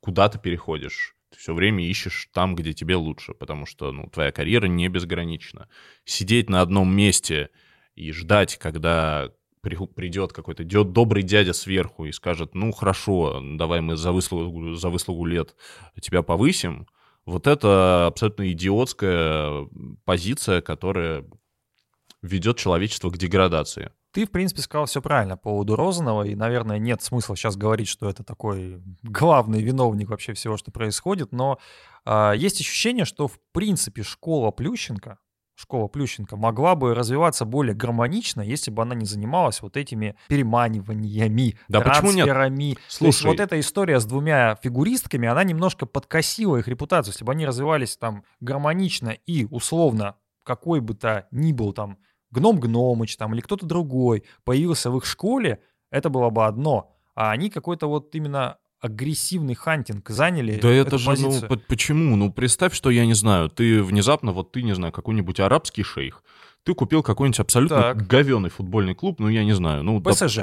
куда-то переходишь. Ты все время ищешь там, где тебе лучше, потому что, ну, твоя карьера не безгранична. Сидеть на одном месте и ждать, когда при- придет какой-то добрый дядя сверху и скажет, ну, хорошо, давай мы за выслугу, за выслугу лет тебя повысим, вот это абсолютно идиотская позиция, которая ведет человечество к деградации. Ты, в принципе, сказал все правильно по поводу Розанова, и, наверное, нет смысла сейчас говорить, что это такой главный виновник вообще всего, что происходит, но а, есть ощущение, что, в принципе, школа Плющенко, школа Плющенко могла бы развиваться более гармонично, если бы она не занималась вот этими переманиваниями, Да почему нет? То есть Слушай. вот эта история с двумя фигуристками, она немножко подкосила их репутацию. Если бы они развивались там гармонично и условно какой бы то ни был там Гном Гномыч там или кто-то другой появился в их школе, это было бы одно. А они какой-то вот именно агрессивный хантинг заняли Да это же, ну, позицию. по- почему? Ну, представь, что я не знаю, ты внезапно, вот ты, не знаю, какой-нибудь арабский шейх, ты купил какой-нибудь абсолютно Так. говеный футбольный клуб, ну, я не знаю, ну, ПСЖ.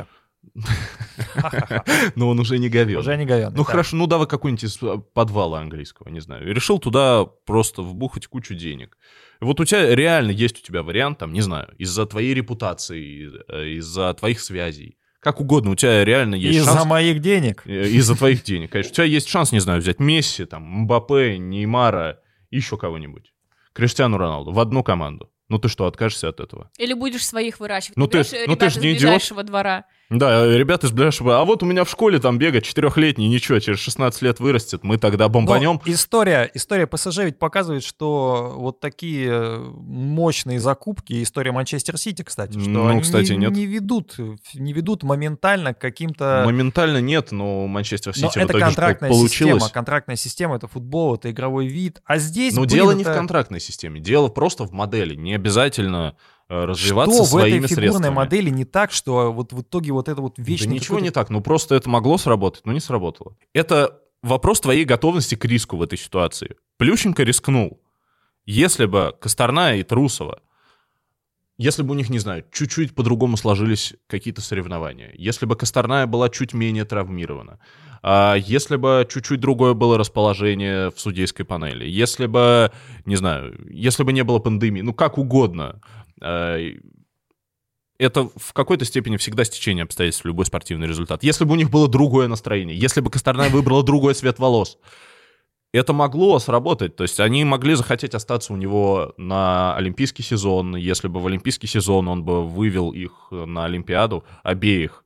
Но он уже не говеный. Уже не говёный, Ну хорошо, ну давай какой-нибудь из э, подвала английского, не знаю. И решил туда просто вбухать кучу денег. Вот у тебя реально есть у тебя вариант, там, не знаю, из-за твоей репутации, э, из-за твоих связей, как угодно, у тебя реально есть Из-за шанс... моих денег. Э, Из-за твоих денег, конечно. У тебя есть шанс, не знаю, взять Месси, там, Мбаппе, Неймара, еще кого-нибудь. Криштиану Роналду в одну команду. Ну ты что, откажешься от этого? Или будешь своих выращивать. Ну ты э, ну ты ребят ж из не идиот. двора. Да, э, ребята из ближайшего... А вот у меня в школе там бегает четырехлетний, ничего, через 16 лет вырастет, мы тогда Но бомбанем. история, история ПСЖ ведь показывает, что вот такие э, мощные закупки, история Манчестер Сити, кстати, что Ну, они кстати, не, нет. не ведут, не ведут моментально к каким-то... Моментально нет, но Манчестер Но Сити в это итоге контрактная получилось. система, контрактная система, это футбол, это игровой вид. А здесь, Но блин, дело не в это- контрактной системе, дело просто в модели. Не обязательно развиваться Что в своими этой фигурной средствами. модели не так, что вот в итоге вот это вот Да вечный ничего не так, ну просто это могло сработать, но не сработало. Это вопрос твоей готовности к риску в этой ситуации. Плющенко рискнул. Если бы Косторная и Трусова, если бы у них, не знаю, чуть-чуть по-другому сложились какие-то соревнования, если бы Косторная была чуть менее травмирована, а если бы чуть-чуть другое было расположение в судейской панели, если бы, не знаю, если бы не было пандемии, ну как угодно, это в какой-то степени всегда стечение обстоятельств, любой спортивный результат. Если бы у них было другое настроение, если бы Косторная выбрала другой цвет волос, это могло сработать. То есть они могли захотеть остаться у него на олимпийский сезон. Если бы в олимпийский сезон он бы вывел их на Олимпиаду, обеих.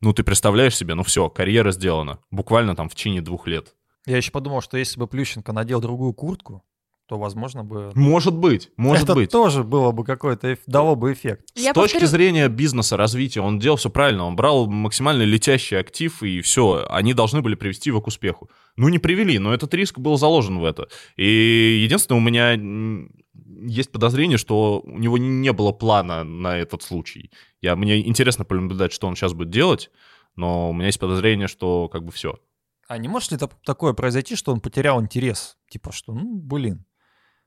Ну, ты представляешь себе, ну все, карьера сделана. Буквально там в течение двух лет. Я еще подумал, что если бы Плющенко надел другую куртку, то, возможно, бы... Может быть, может это быть. тоже было бы какой-то, дало бы эффект. С Я точки повторю- зрения бизнеса, развития, он делал все правильно. Он брал максимально летящий актив, и все, они должны были привести его к успеху. Ну, не привели, но этот риск был заложен в это. И единственное, у меня есть подозрение, что у него не было плана на этот случай. Я, мне интересно понаблюдать, что он сейчас будет делать, но у меня есть подозрение, что как бы все. А не может ли так- такое произойти, что он потерял интерес? Типа, что, ну, блин.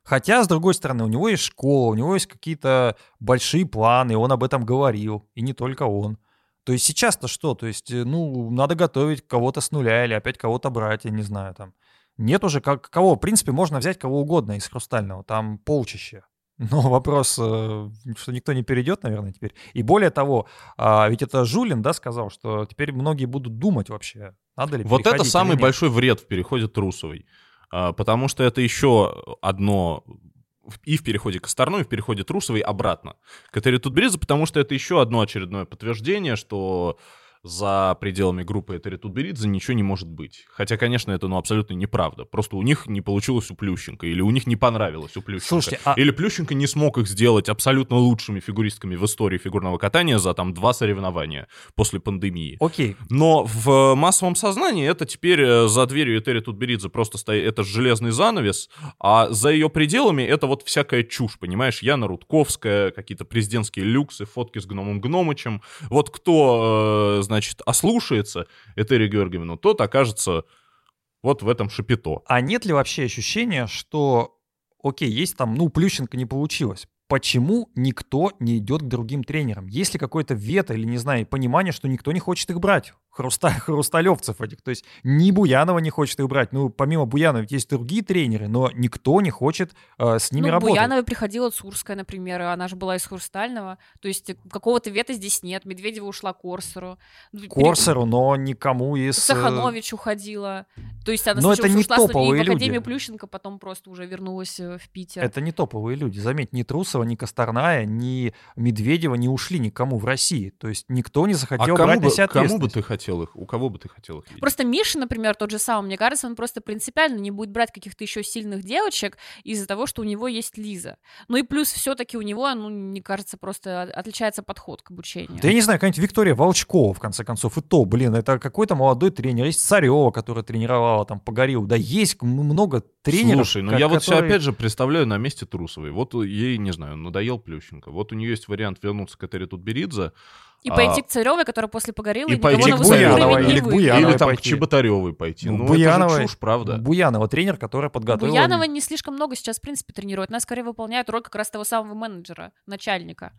Хотя, с другой стороны, у него есть школа, у него есть какие-то большие планы, он об этом говорил, и не только он. То есть сейчас-то что? То есть, э, ну, надо готовить кого-то с нуля или опять кого-то брать, я не знаю, там. Нет уже как, кого. В принципе, можно взять кого угодно из хрустального, там полчища. Но вопрос, э, что никто не перейдет, наверное, теперь. И более того, а, ведь это Жулин, да, сказал, что теперь многие будут думать вообще, надо ли Вот это самый большой вред в переходе Трусовой. А, Потому что это еще одно и в переходе к Косторной, и в переходе Трусовой обратно. К Этери Тутберидзе, потому что это еще одно очередное подтверждение, что за пределами группы Этери Тутберидзе ничего не может быть. Хотя, конечно, это ну, абсолютно неправда. Просто у них не получилось у Плющенко, или у них не понравилось у Плющенко. Слушайте, а- Или Плющенко не смог их сделать абсолютно лучшими фигуристками в истории фигурного катания за там два соревнования после пандемии. Окей, Но в массовом сознании это теперь э, за дверью Этери Тутберидзе просто стоит, это железный занавес, а за ее пределами это вот всякая чушь, понимаешь? Яна Рудковская, какие-то президентские люксы, фотки с гномом Гномычем. Вот кто, э, значит, ослушается Этери Георгиевну, тот окажется вот в этом шапито. а нет ли вообще ощущения, что, окей, есть там, ну, Плющенко не получилось, почему никто не идет к другим тренерам? Есть ли какое-то вето или, не знаю, понимание, что никто не хочет их брать? Хруста... Хрусталевцев этих. То есть ни Буянова не хочет их брать. Ну, помимо Буянова ведь есть другие тренеры, но никто не хочет э, с ними ну, работать. Буянова приходила Цурская, например, и она же была из Хрустального. То есть какого-то вета здесь нет. Медведева ушла к Корсеру. Ну, пере- Корсеру, но никому из... э, Саханович уходила. То есть она Но это не ушла с- и топовые в Академию люди. Плющенко, потом просто уже вернулась э, в Питер. Это не топовые люди. Заметь, ни Трусова, ни Косторная, ни Медведева не ушли никому в России. То есть никто не захотел а кому брать на бы, себя кому бы ты хотел их, у кого бы ты хотел их видеть? Просто Миша, например, тот же самый, мне кажется, он просто принципиально не будет брать каких-то еще сильных девочек из-за того, что у него есть Лиза. Ну и плюс все-таки у него, ну, мне кажется, просто от- отличается подход к обучению. Да я не знаю, какая-нибудь Виктория Волчкова, в конце концов, и то, блин, это какой-то молодой тренер. Есть Царева, которая тренировала там Погорел. Да есть много тренеров. Слушай, ну ко- я вот себя которые- опять же представляю на месте Трусовой. Вот ей, не знаю, надоел Плющенко. Вот у нее есть вариант вернуться к Этери Тутберидзе, И а- пойти к Царевой, которая после Погорела и никого пойти на к Буяновой, или к. Буяновой или там к пойти. Чеботаревой пойти. Ну, Ну, Буяновой- это же чушь, правда. Буянова, тренер, которая подготовила... Буянова не слишком много сейчас, в принципе, тренирует. Она скорее выполняет роль как раз того самого менеджера, начальника.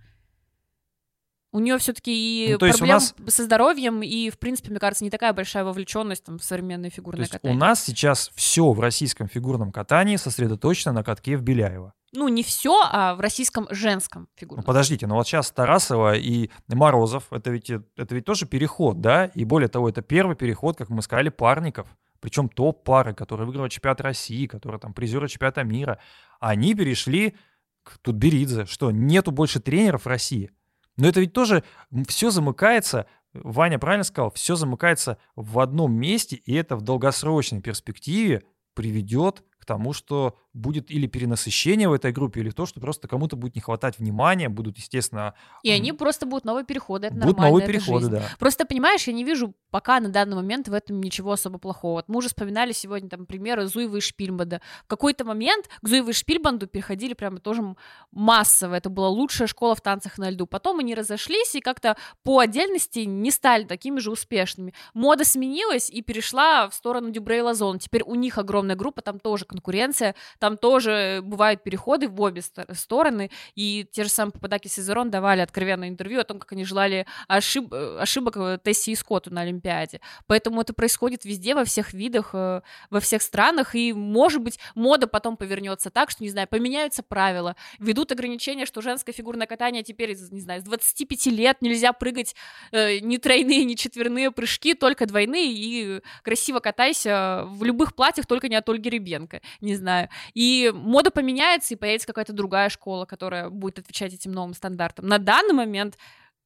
У нее все-таки и Ну, то проблем нас- со здоровьем, и, в принципе, мне кажется, не такая большая вовлеченность там, в современное То фигурное есть катание. у нас сейчас все в российском фигурном катании сосредоточено на катке в Беляева. Ну, не все, а в российском женском Ну, фигурном. подождите, но вот сейчас Тарасова и Морозов, это ведь, это ведь тоже переход, да? И более того, это первый переход, как мы сказали, парников. Причем топ-пары, которые выиграли чемпионат России, которые там призеры чемпионата мира. Они перешли к Тутберидзе. Что, нету больше тренеров в России? Но это ведь тоже все замыкается, Ваня правильно сказал, все замыкается в одном месте, и это в долгосрочной перспективе приведет к тому, что будет или перенасыщение в этой группе, или то, что просто кому-то будет не хватать внимания, будут, естественно, И они просто будут новые переходы, это будут нормально, новые переходы, жизнь. да. Просто, понимаешь, я не вижу пока на данный момент в этом ничего особо плохого. Вот мы уже вспоминали сегодня там примеры Зуева и Шпильбанда. В какой-то момент к Зуеву и Шпильбанду переходили прямо тоже массово. Это была лучшая школа в танцах на льду. Потом они разошлись и как-то по отдельности не стали такими же успешными. Мода сменилась и перешла в сторону Дюбре и Лазон. Теперь у них огромная группа, там тоже конкуренция, там тоже бывают переходы в обе ст- стороны. И те же самые Пападаки и Сезерон давали откровенное интервью о том, как они желали ошиб- ошибок э, Тесси и Скотту на Олимпиаде. Поэтому это происходит везде, во всех видах, э, во всех странах. И, может быть, мода потом повернется так, что, не знаю, поменяются правила, ведут ограничения, что женское фигурное катание теперь, не знаю, с 25 лет нельзя прыгать э, ни тройные, ни четверные прыжки, только двойные, и красиво катайся в любых платьях, только не от Ольги Ребенко, не знаю. И мода поменяется, и появится какая-то другая школа, которая будет отвечать этим новым стандартам. На данный момент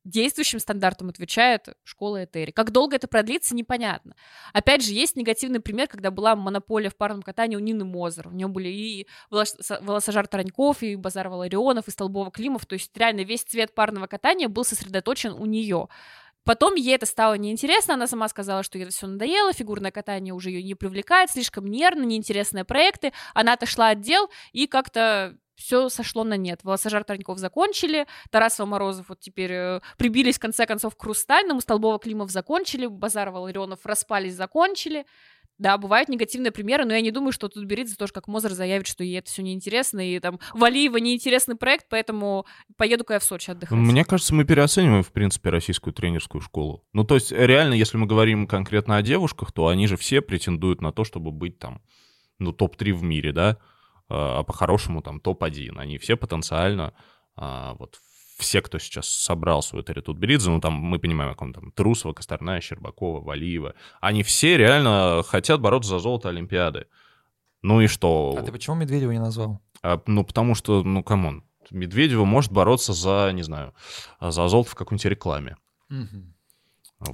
действующим стандартам отвечает школа Этери. Как долго это продлится, непонятно. Опять же, есть негативный пример, когда была монополия в парном катании у Нины Мозер. У нее были и волос- волосожар Тараньков, и Базар Валарионов, и Столбова Климов. То есть реально весь цвет парного катания был сосредоточен у нее. Потом ей это стало неинтересно, она сама сказала, что ей это все надоело, фигурное катание уже ее не привлекает, слишком нервно, неинтересные проекты. Она отошла от дел и как-то все сошло на нет. Волосожар Тараньков закончили, Тарасова Морозов вот теперь э, прибились в конце концов к Хрустальному, Столбова Климов закончили, Базар Валарионов распались, закончили. Да, бывают негативные примеры, но я не думаю, что тут Беридзе тоже как Мозер заявит, что ей это все неинтересно, и там Валиева неинтересный проект, поэтому поеду-ка я в Сочи отдыхать. Мне кажется, мы переоцениваем, в принципе, российскую тренерскую школу. Ну, то есть, реально, если мы говорим конкретно о девушках, то они же все претендуют на то, чтобы быть там, ну, топ-3 в мире, да, а по-хорошему там топ-1. Они все потенциально, а, вот, все, кто сейчас собрал свою Терри Тутберидзе, ну, там, мы понимаем, о ком там, Трусова, Косторная, Щербакова, Валиева, они все реально хотят бороться за золото Олимпиады. Ну и что? А ты почему Медведева не назвал? А, ну, потому что, ну, come on, Медведева может бороться за, не знаю, за золото в какой-нибудь рекламе.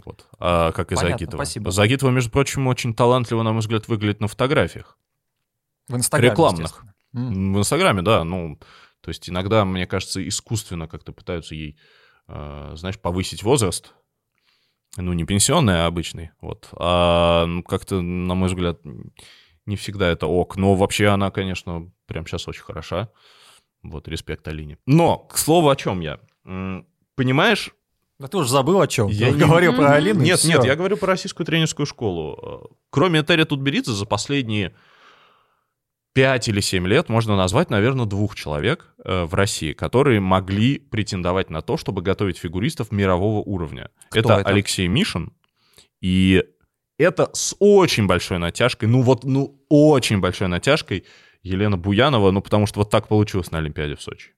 Вот. А, как и Понятно, Загитова. спасибо. Загитова, между прочим, очень талантливо, на мой взгляд, выглядит на фотографиях. В Инстаграме, Рекламных. В Инстаграме, да, ну, то есть иногда, мне кажется, искусственно как-то пытаются ей, э, знаешь, повысить возраст. Ну, не пенсионный, а обычный, вот. А ну, как-то, на мой взгляд, не всегда это ок. Но вообще она, конечно, прямо сейчас очень хороша. Вот, респект Алине. Но, к слову, о чем я? Понимаешь, Да ты уже забыл о чем. Я Я не- говорю про. Алину. нет, нет, я говорю про российскую тренерскую школу. Кроме Терри Тутберидзе, за последние 5 или 7 лет можно назвать, наверное, двух человек э, в России, которые могли претендовать на то, чтобы готовить фигуристов мирового уровня. Это, это? Алексей Мишин, и это с очень большой натяжкой, ну вот, ну очень большой натяжкой Елена Буянова, ну потому что вот так получилось на Олимпиаде в Сочи.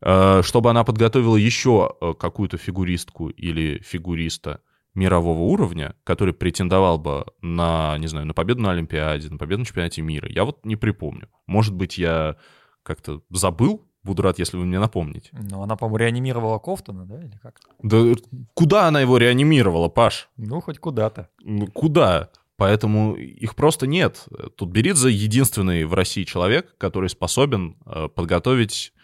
Э, Чтобы она подготовила еще э, какую-то фигуристку или фигуриста мирового уровня, который претендовал бы на, не знаю, на победу на Олимпиаде, на победу на чемпионате мира, я вот не припомню. Может быть, я как-то забыл, буду рад, если вы мне напомните. Ну, она, по-моему, реанимировала Кофтона, да, или как? Да куда она его реанимировала, Паш? Ну, хоть куда-то. Ну, Куда? Поэтому их просто нет. Тут Беридзе единственный в России человек, который способен э, подготовить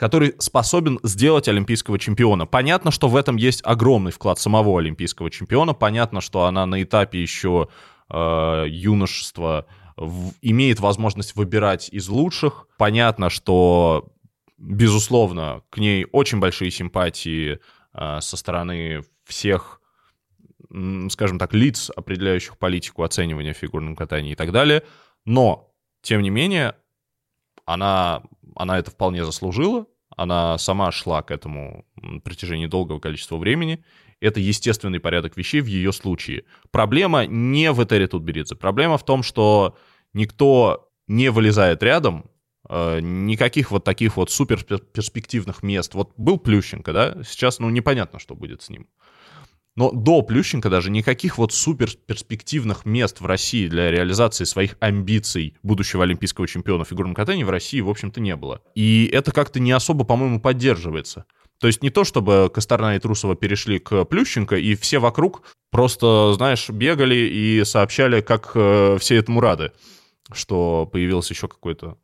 который способен сделать олимпийского чемпиона. Понятно, что в этом есть огромный вклад самого олимпийского чемпиона. Понятно, что она на этапе еще э, юношества в- имеет возможность выбирать из лучших. Понятно, что, безусловно, к ней очень большие симпатии э, со стороны всех скажем так, лиц, определяющих политику оценивания в фигурном катании и так далее. Но, тем не менее, она, она это вполне заслужила. Она сама шла к этому на протяжении долгого количества времени. Это естественный порядок вещей в ее случае. Проблема не в Этери Тутберидзе. Проблема в том, что никто не вылезает рядом, э, никаких вот таких вот супер перспективных мест. Вот был Плющенко, да, сейчас, ну, непонятно, что будет с ним. Но до Плющенко даже никаких вот супер перспективных мест в России для реализации своих амбиций будущего олимпийского чемпиона в фигурном катании в России, в общем-то, не было. И это как-то не особо, по-моему, поддерживается. То есть не то, чтобы Косторна и Трусова перешли к Плющенко, и все вокруг просто, знаешь, бегали и сообщали, как э, все этому рады, что появился еще какой-то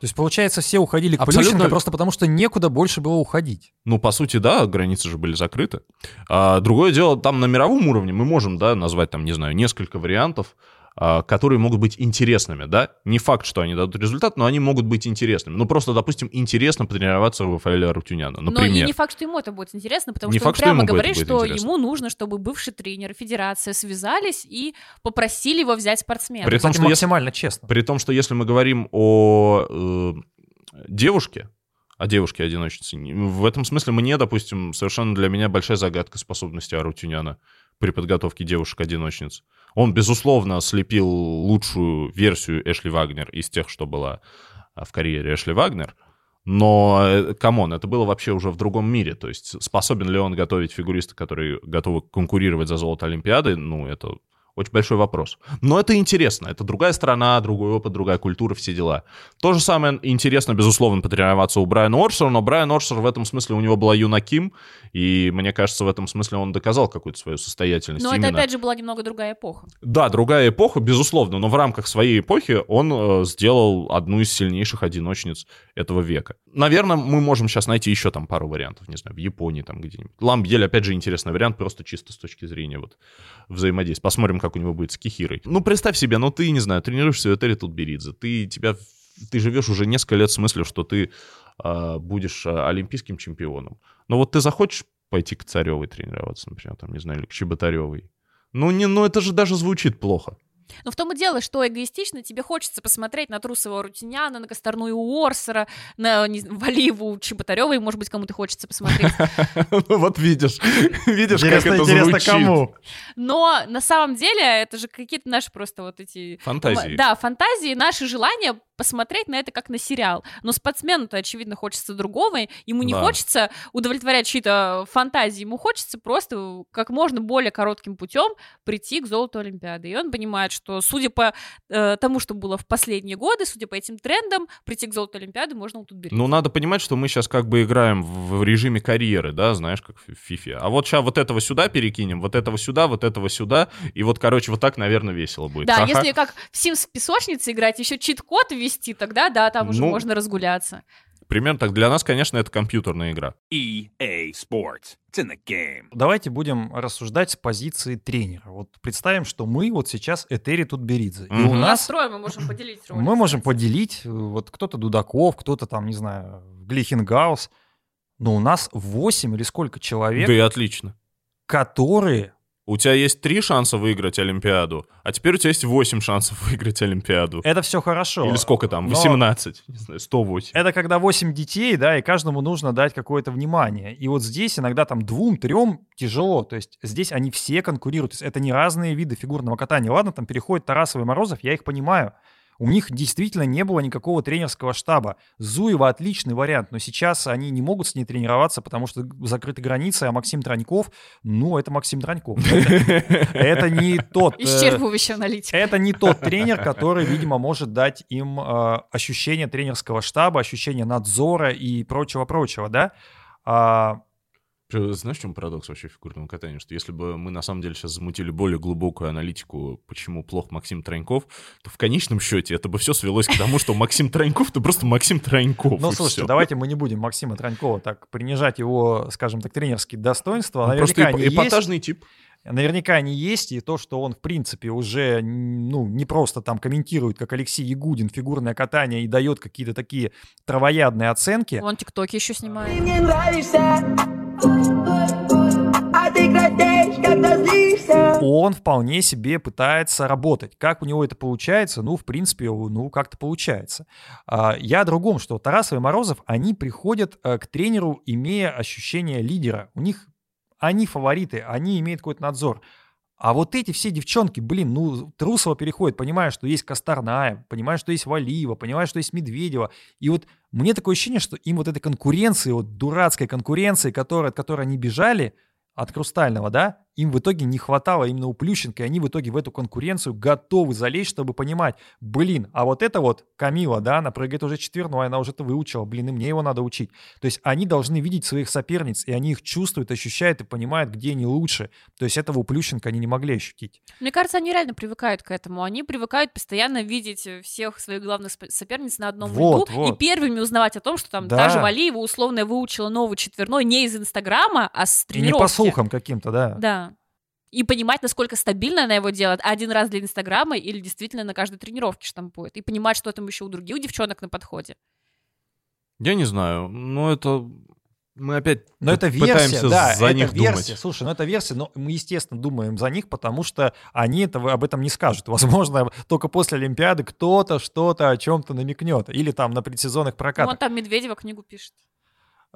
То есть, получается, все уходили к Абсолютно. Плющенко просто потому, что некуда больше было уходить. Ну, по сути, да, границы же были закрыты. А, другое дело, там на мировом уровне мы можем, да, назвать там, не знаю, несколько вариантов, которые могут быть интересными, да. Не факт, что они дадут результат, но они могут быть интересными. Ну, просто, допустим, интересно потренироваться у Рафаэля Рутюняна, Но и например. не факт, что ему это будет интересно, потому Не что факт, он что прямо будет говорит, что интересно. ему нужно, чтобы бывший тренер и федерация связались и попросили его взять спортсмена. При том, Кстати, что если- максимально честно. При том, что если мы говорим о э, девушке, о девушке-одиночнице, в этом смысле мне, допустим, совершенно для меня большая загадка способности Арутюняна при подготовке девушек-одиночниц. Он, безусловно, слепил лучшую версию Эшли Вагнер из тех, что была а, в карьере Эшли Вагнер. Но, э, come on, это было вообще уже в другом мире. То есть способен ли он готовить фигуриста, которые готовы конкурировать за золото Олимпиады? Ну, это очень большой вопрос. Но это интересно. Это другая страна, другой опыт, другая культура, все дела. То же самое интересно, безусловно, потренироваться у Брайана Орсера, но Брайан Орсер в этом смысле у него была Юна Ким, и мне кажется, в этом смысле он доказал какую-то свою состоятельность. Но это именно. опять же была немного другая эпоха. Да, другая эпоха, безусловно, но в рамках своей эпохи он э, сделал одну из сильнейших одиночниц этого века. Наверное, мы можем сейчас найти еще там пару вариантов, не знаю, в Японии там где-нибудь. Ламбьель, опять же, интересный вариант, просто чисто с точки зрения вот взаимодействия. Посмотрим, как у него будет с Кихирой. Ну, представь себе, ну ты, не знаю, тренируешься в Этери Тутберидзе, ты, тебя, ты живешь уже несколько лет с мыслью, что ты будешь э, олимпийским чемпионом. Но вот ты захочешь пойти к Царевой тренироваться, например, там, не знаю, или к Чеботаревой. Ну, не, ну это же даже звучит плохо. Но в том и дело, что эгоистично тебе хочется посмотреть на Трусова Рутиняна, на Косторную Орсера, на не знаю, Валиеву Чеботаревой, может быть, кому-то хочется посмотреть. Ну вот видишь, видишь, как это интересно, звучит. кому? Но на самом деле это же какие-то наши просто вот эти... Фантазии. Да, фантазии, наши желания посмотреть на это как на сериал. Но спортсмену-то, очевидно, хочется другого. Ему не Да. хочется удовлетворять чьи-то фантазии. Ему хочется просто как можно более коротким путем прийти к золоту Олимпиады. И он понимает, что, судя по э, тому, что было в последние годы, судя по этим трендам, прийти к золоту Олимпиады можно вот тут беречь. Ну, надо понимать, что мы сейчас как бы играем в, режиме карьеры, да, знаешь, как в фифе. А вот сейчас вот этого сюда перекинем, вот этого сюда, вот этого сюда. И вот, короче, вот так, наверное, весело будет. Да, Ха-ха. если как в Sims в песочнице играть, еще чит-код ввести, тогда да, там уже Ну, можно разгуляться. Примерно так. Для нас, конечно, это компьютерная игра. EA Sports. It's in the game. Давайте будем рассуждать с позиции тренера. Вот представим, что мы вот сейчас Этери Тутберидзе. И Мгм. у нас Настрой мы можем поделить роли. мы можем поделить, э, вот кто-то Дудаков, кто-то там, не знаю, Глихенгаус. Но у нас 8 или сколько человек, Да и отлично. которые... У тебя есть три шанса выиграть Олимпиаду, а теперь у тебя есть восемь шансов выиграть Олимпиаду. Это все хорошо. Или сколько там? Но 18? Не знаю, 108. Это когда 8 детей, да, и каждому нужно дать какое-то внимание. И вот здесь иногда там двум, трем тяжело. То есть здесь они все конкурируют. То есть это не разные виды фигурного катания. Ладно, там переходит Тарасов и Морозов, я их понимаю. У них действительно не было никакого тренерского штаба. Зуева отличный вариант, но сейчас они не могут с ней тренироваться, потому что закрыты границы, а Максим Траньков, ну, это Максим Траньков. Это, не тот... э, Исчерпывающая аналитика. это не тот тренер, который, видимо, может дать им э, ощущение тренерского штаба, ощущение надзора и прочего-прочего, да? Знаешь, в чем парадокс вообще фигурного катания? Что если бы мы на самом деле сейчас замутили более глубокую аналитику, почему плох Максим Троньков, то в конечном счете это бы все свелось к тому, что Максим Троньков это просто Максим Троньков. ну, слушайте, всё. давайте мы не будем Максима Транькова так принижать его, скажем так, тренерские достоинства. Ну, просто эп- они есть. эпатажный тип. Наверняка они есть, и то, что он, в принципе, уже, ну, не просто там комментирует, как Алексей Ягудин, фигурное катание и дает какие-то такие травоядные оценки. Он тиктоки еще снимает. Ты мне нравишься, а ты краснеешь, когда злишься. он вполне себе пытается работать. Как у него это получается? Ну, в принципе, ну, как-то получается. А, Я о другом, что Тарасов и Морозов, они приходят э, к тренеру, имея ощущение лидера. У них, они фавориты, они имеют какой-то надзор. А вот эти все девчонки, блин, ну, Трусова переходит, понимая, что есть Косторная, понимая, что есть Валиева, понимая, что есть Медведева. И вот мне такое ощущение, что им вот этой конкуренции, вот дурацкой конкуренции, которой, от которой они бежали, от Хрустального, да, им в итоге не хватало именно у Плющенко, и они в итоге в эту конкуренцию готовы залезть, чтобы понимать, блин, а вот это вот Камила, да, она прыгает уже четверной, она уже это выучила, блин, и мне его надо учить. То есть они должны видеть своих соперниц, и они их чувствуют, ощущают и понимают, где они лучше. То есть этого у Плющенко они не могли ощутить. Мне кажется, они реально привыкают к этому. Они привыкают постоянно видеть э, всех своих главных соперниц на одном Вот, льду вот. и первыми узнавать о том, что там Да. даже Валиева условно выучила новый четверной не из Инстаграма, а с И не тренировки. по слухам каким-то, да. Да. И понимать, насколько стабильно она его делает один раз для Инстаграма или действительно на каждой тренировке штампует. И понимать, что там еще у других девчонок на подходе. Я не знаю, но это... Мы опять Но это версия, пытаемся да, за это них версия. думать. Слушай, ну это версия, но мы, естественно, думаем за них, потому что они этого, об этом не скажут. Возможно, только после Олимпиады кто-то что-то о чем-то намекнет. Или там на предсезонных Ну, прокатах. он там Медведева книгу пишет.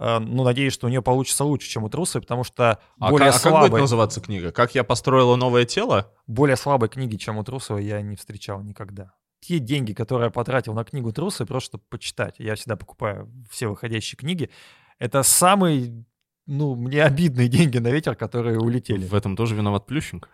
Э, Ну, надеюсь, что у нее получится лучше, чем у Трусовой, потому что А, более, ка- а как будет слабой, называться книга? Как я построила новое тело? более слабой книги, чем у Трусовой, я не встречал никогда. Те деньги, которые я потратил на книгу Трусовой, просто почитать. Я всегда покупаю все выходящие книги. Это самые, ну, мне обидные деньги на ветер, которые улетели. В этом тоже виноват Плющенко.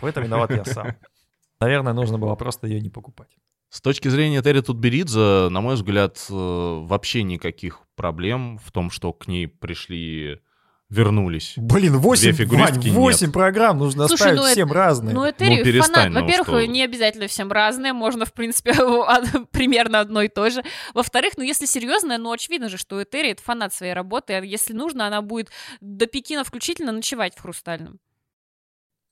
В этом виноват я сам. Наверное, нужно было просто ее не покупать. С точки зрения Терри Тутберидзе, на мой взгляд, э, вообще никаких проблем в том, что к ней пришли, вернулись. Блин, 8, фигуристки 8 программ нужно Слушай, оставить ну это- всем разные. Ну, это перестань, фанат. ну Во-первых, что. не обязательно всем разные, можно, в принципе, примерно одно и то же. Во-вторых, ну, если серьезно, ну, очевидно же, что Этери — это фанат своей работы, а если нужно, она будет до Пекина включительно ночевать в Хрустальном.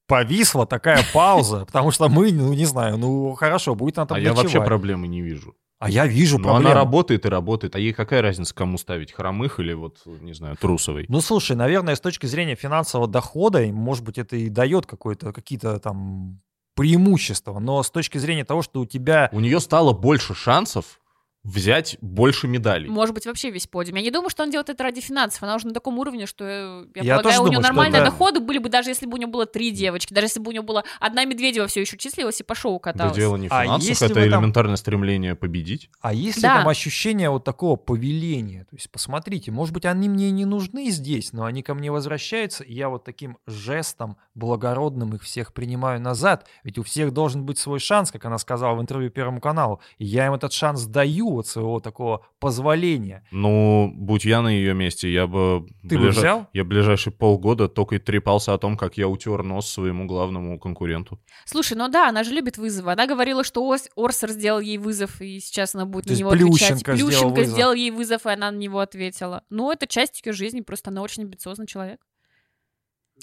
Повисла такая пауза, потому что мы, ну, не знаю, ну, хорошо, будет она там А я вообще проблемы не вижу. А я вижу Но проблему. она работает и работает. А ей какая разница, кому ставить? Хромых или вот, не знаю, Трусовой? Ну, слушай, наверное, с точки зрения финансового дохода, может быть, это и дает какое-то, какие-то там преимущества, но с точки зрения того, что у тебя... У нее стало больше шансов взять больше медалей. Может быть, вообще весь подиум. Я не думаю, что он делает это ради финансов. Она уже на таком уровне, что, э, я, Я полагаю, тоже у нее думаю, что нормальные да. доходы были бы, даже если бы у нее было три девочки, даже если бы у нее была одна Медведева все еще числилась и по шоу Да каталась. дело не в А финансах, если это этом- элементарное стремление победить. А есть ли Да. там ощущение вот такого повеления? То есть, посмотрите, может быть, они мне не нужны здесь, но они ко мне возвращаются, и я вот таким жестом благородным их всех принимаю назад. Ведь у всех должен быть свой шанс, как она сказала в интервью Первому каналу. И я им этот шанс даю от своего такого позволения. Ну, будь я на ее месте, я бы... Ты бы взял? Я ближайшие полгода только и трепался о том, как я утер нос своему главному конкуренту. Слушай, ну да, она же любит вызовы. Она говорила, что Орсер сделал ей вызов, и сейчас она будет То на него Плющенко отвечать. сделал Плющенко вызов. сделал ей вызов, и она на него ответила. Ну, это часть ее жизни, просто она очень амбициозный человек.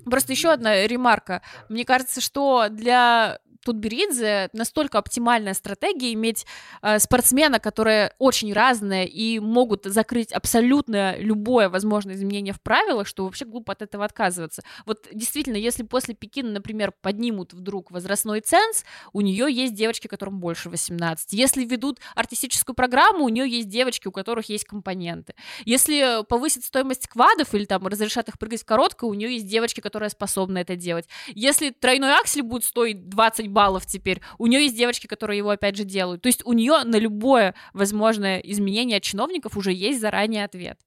Просто еще одна ремарка. Мне кажется, что для Тутберидзе настолько оптимальная стратегия иметь э, спортсмена, которые очень разные и могут закрыть абсолютно любое возможное изменение в правилах, что вообще глупо от этого отказываться. Вот действительно, если после Пекина, например, поднимут вдруг возрастной ценз, у нее есть девочки, которым больше 18. Если ведут артистическую программу, у нее есть девочки, у которых есть компоненты. Если повысит стоимость квадов или там разрешат их прыгать в короткое, у нее есть девочки, которые способны это делать. Если тройной аксель будет стоить 20 баллов теперь, у нее есть девочки, которые его опять же делают. То есть у нее на любое возможное изменение чиновников уже есть заранее ответ.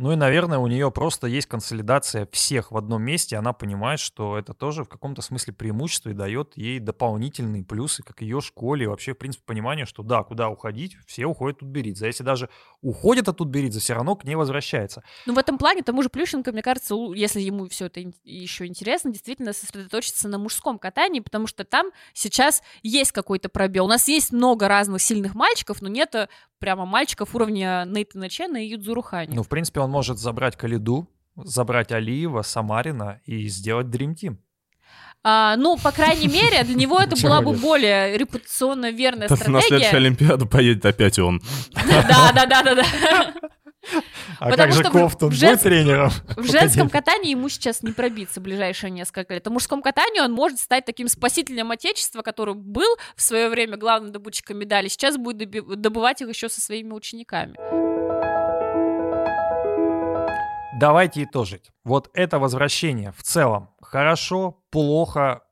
Ну и, наверное, у нее просто есть консолидация всех в одном месте. Она понимает, что это тоже в каком-то смысле преимущество и дает ей дополнительные плюсы, как ее школе. И вообще, в принципе, понимание, что да, куда уходить, все уходят от Тутберидзе. А если даже уходят от Тутберидзе, все равно к ней возвращается. Ну, в этом плане тому же Плющенко, мне кажется, если ему все это еще интересно, действительно сосредоточиться на мужском катании, потому что там сейчас есть какой-то пробел. У нас есть много разных сильных мальчиков, но нет прямо мальчиков уровня Нейтана Чена и Юдзуру Хани. Ну, в принципе, он может забрать Калиду, забрать Алиева, Самарина и сделать Dream Team. А, ну, по крайней мере, для него это была бы более репутационно верная На следующую стратегия. Олимпиаду поедет опять он. Да, да, да, да, да. А Потому как же Кофтон в будет тренером? В женском катании ему сейчас не пробиться ближайшие несколько лет. А в мужском катании он может стать таким спасителем Отечества, который был в свое время главным добытчиком медалей, сейчас будет добывать их еще со своими учениками. Давайте итожить. Вот это возвращение в целом хорошо, плохо,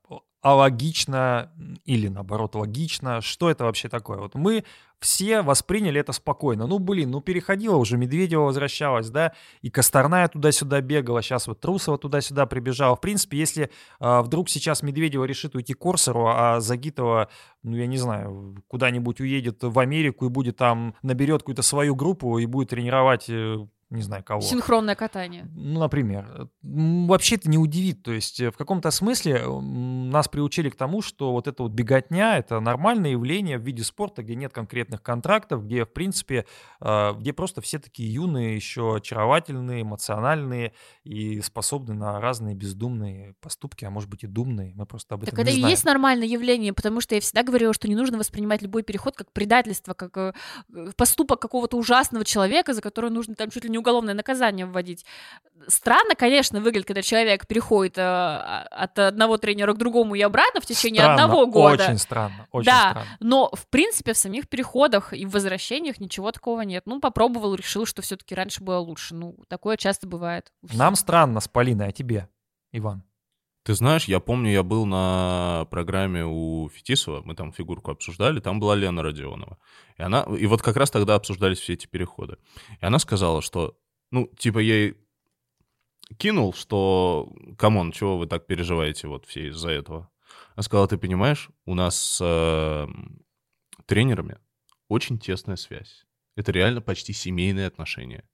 алогично или наоборот логично. Что это вообще такое? Вот мы все восприняли это спокойно. Ну, блин, ну переходила уже, Медведева возвращалась, да, и Косторная туда-сюда бегала, сейчас вот Трусова туда-сюда прибежала. В принципе, если а, вдруг сейчас Медведева решит уйти к Корсеру, а Загитова, ну, я не знаю, куда-нибудь уедет в Америку и будет там, наберет какую-то свою группу и будет тренировать, э, не знаю, кого. Синхронное катание. Ну, например. Вообще это не удивит. То есть э, в каком-то смысле нас приучили к тому, что вот эта вот беготня — это нормальное явление в виде спорта, где нет конкретных контрактов, где, в принципе, э, где просто все такие юные, еще очаровательные, эмоциональные и способны на разные бездумные поступки, а может быть и думные. Мы просто об этом Так это не и знаем. есть нормальное явление, потому что я всегда говорила, что не нужно воспринимать любой переход как предательство, как э, поступок какого-то ужасного человека, за который нужно там чуть ли не уголовное наказание вводить. Странно, конечно, выглядит, когда человек переходит э, а- от одного тренера к другому и обратно в течение Странно, одного года. Очень странно, очень Да, странно. Но, в принципе, в самих переходах и в возвращениях ничего такого нет. Ну, попробовал, решил, что все-таки раньше было лучше. Ну, такое часто бывает. Нам странно с Полиной, а тебе, Иван? Ты знаешь, я помню, я был на программе у Фетисова, мы там фигурку обсуждали, там была Лена Родионова. И она, и вот как раз тогда обсуждались все эти переходы. И она сказала, что, ну, типа, ей кинул, что, come on, чего вы так переживаете вот все из-за этого? Она сказала, ты понимаешь, у нас с э, тренерами очень тесная связь. Это реально почти семейные отношения.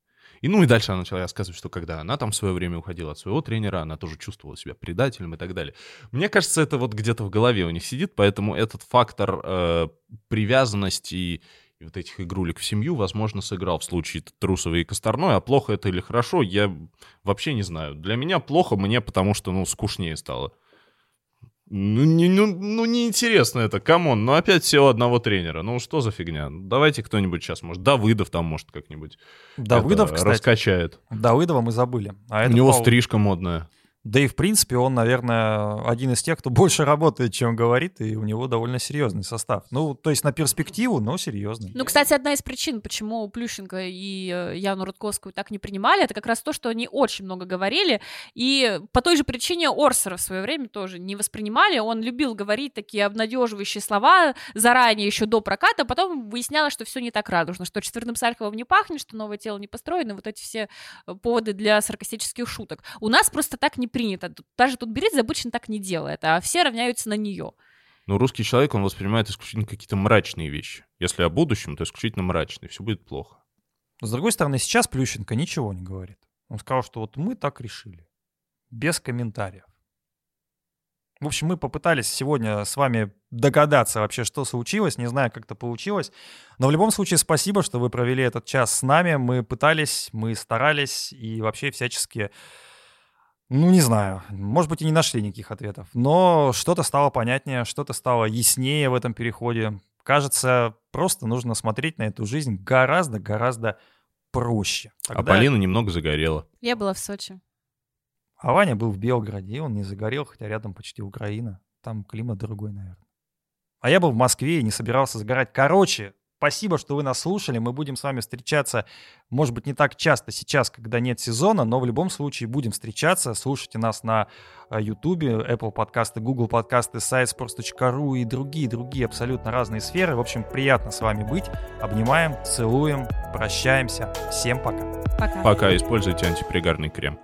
И ну и дальше она начала рассказывать, что когда она там в свое время уходила от своего тренера, она тоже чувствовала себя предателем и так далее. Мне кажется, это вот где-то в голове у них сидит, поэтому этот фактор э, привязанности и, вот этих игрулек в семью, возможно, сыграл в случае Трусовой и Косторной, а плохо это или хорошо, я вообще не знаю. Для меня плохо мне, потому что, ну, скучнее стало. Ну, не, ну, ну, неинтересно это, come on, ну, опять все у одного тренера, ну, что за фигня? Давайте кто-нибудь сейчас, может, Давыдов там, может, как-нибудь Давыдов, это кстати. раскачает. Давыдова мы забыли. А У него Пау- стрижка модная. Да и, в принципе, он, наверное, один из тех, кто больше работает, чем говорит, и у него довольно серьезный состав. Ну, то есть на перспективу, но серьезный. Ну, кстати, одна из причин, почему Плющенко и э, Яну Рудковскую так не принимали, это как раз то, что они очень много говорили, и по той же причине Орсера в свое время тоже не воспринимали. Он любил говорить такие обнадеживающие слова заранее, еще до проката, а потом выяснялось, что все не так радужно, что четвертым Сальховым не пахнет, что новое тело не построено, вот эти все поводы для саркастических шуток. У нас просто так не принято. Даже тут Беридзе обычно так не делает, а все равняются на нее. Но русский человек, он воспринимает исключительно какие-то мрачные вещи. Если о будущем, то исключительно мрачные. Все будет плохо. С другой стороны, сейчас Плющенко ничего не говорит. Он сказал, что вот мы так решили. Без комментариев. В общем, мы попытались сегодня с вами догадаться вообще, что случилось. Не знаю, как это получилось. Но в любом случае, спасибо, что вы провели этот час с нами. Мы пытались, мы старались и вообще всячески... Ну, не знаю. Может быть, и не нашли никаких ответов. Но что-то стало понятнее, что-то стало яснее в этом переходе. Кажется, просто нужно смотреть на эту жизнь гораздо-гораздо проще. А Тогда- Полина немного загорела. Я была в Сочи. А Ваня был в Белграде, и он не загорел, хотя рядом почти Украина. Там климат другой, наверное. А я был в Москве и не собирался загорать. Короче, спасибо, что вы нас слушали. Мы будем с вами встречаться, может быть, не так часто сейчас, когда нет сезона, но в любом случае будем встречаться. Слушайте нас на э, YouTube, Apple подкасты, Google подкасты, сайт sports.ru и другие-другие абсолютно разные сферы. В общем, приятно с вами быть. Обнимаем, целуем, прощаемся. Всем пока. Пока. Пока используйте антипригарный крем.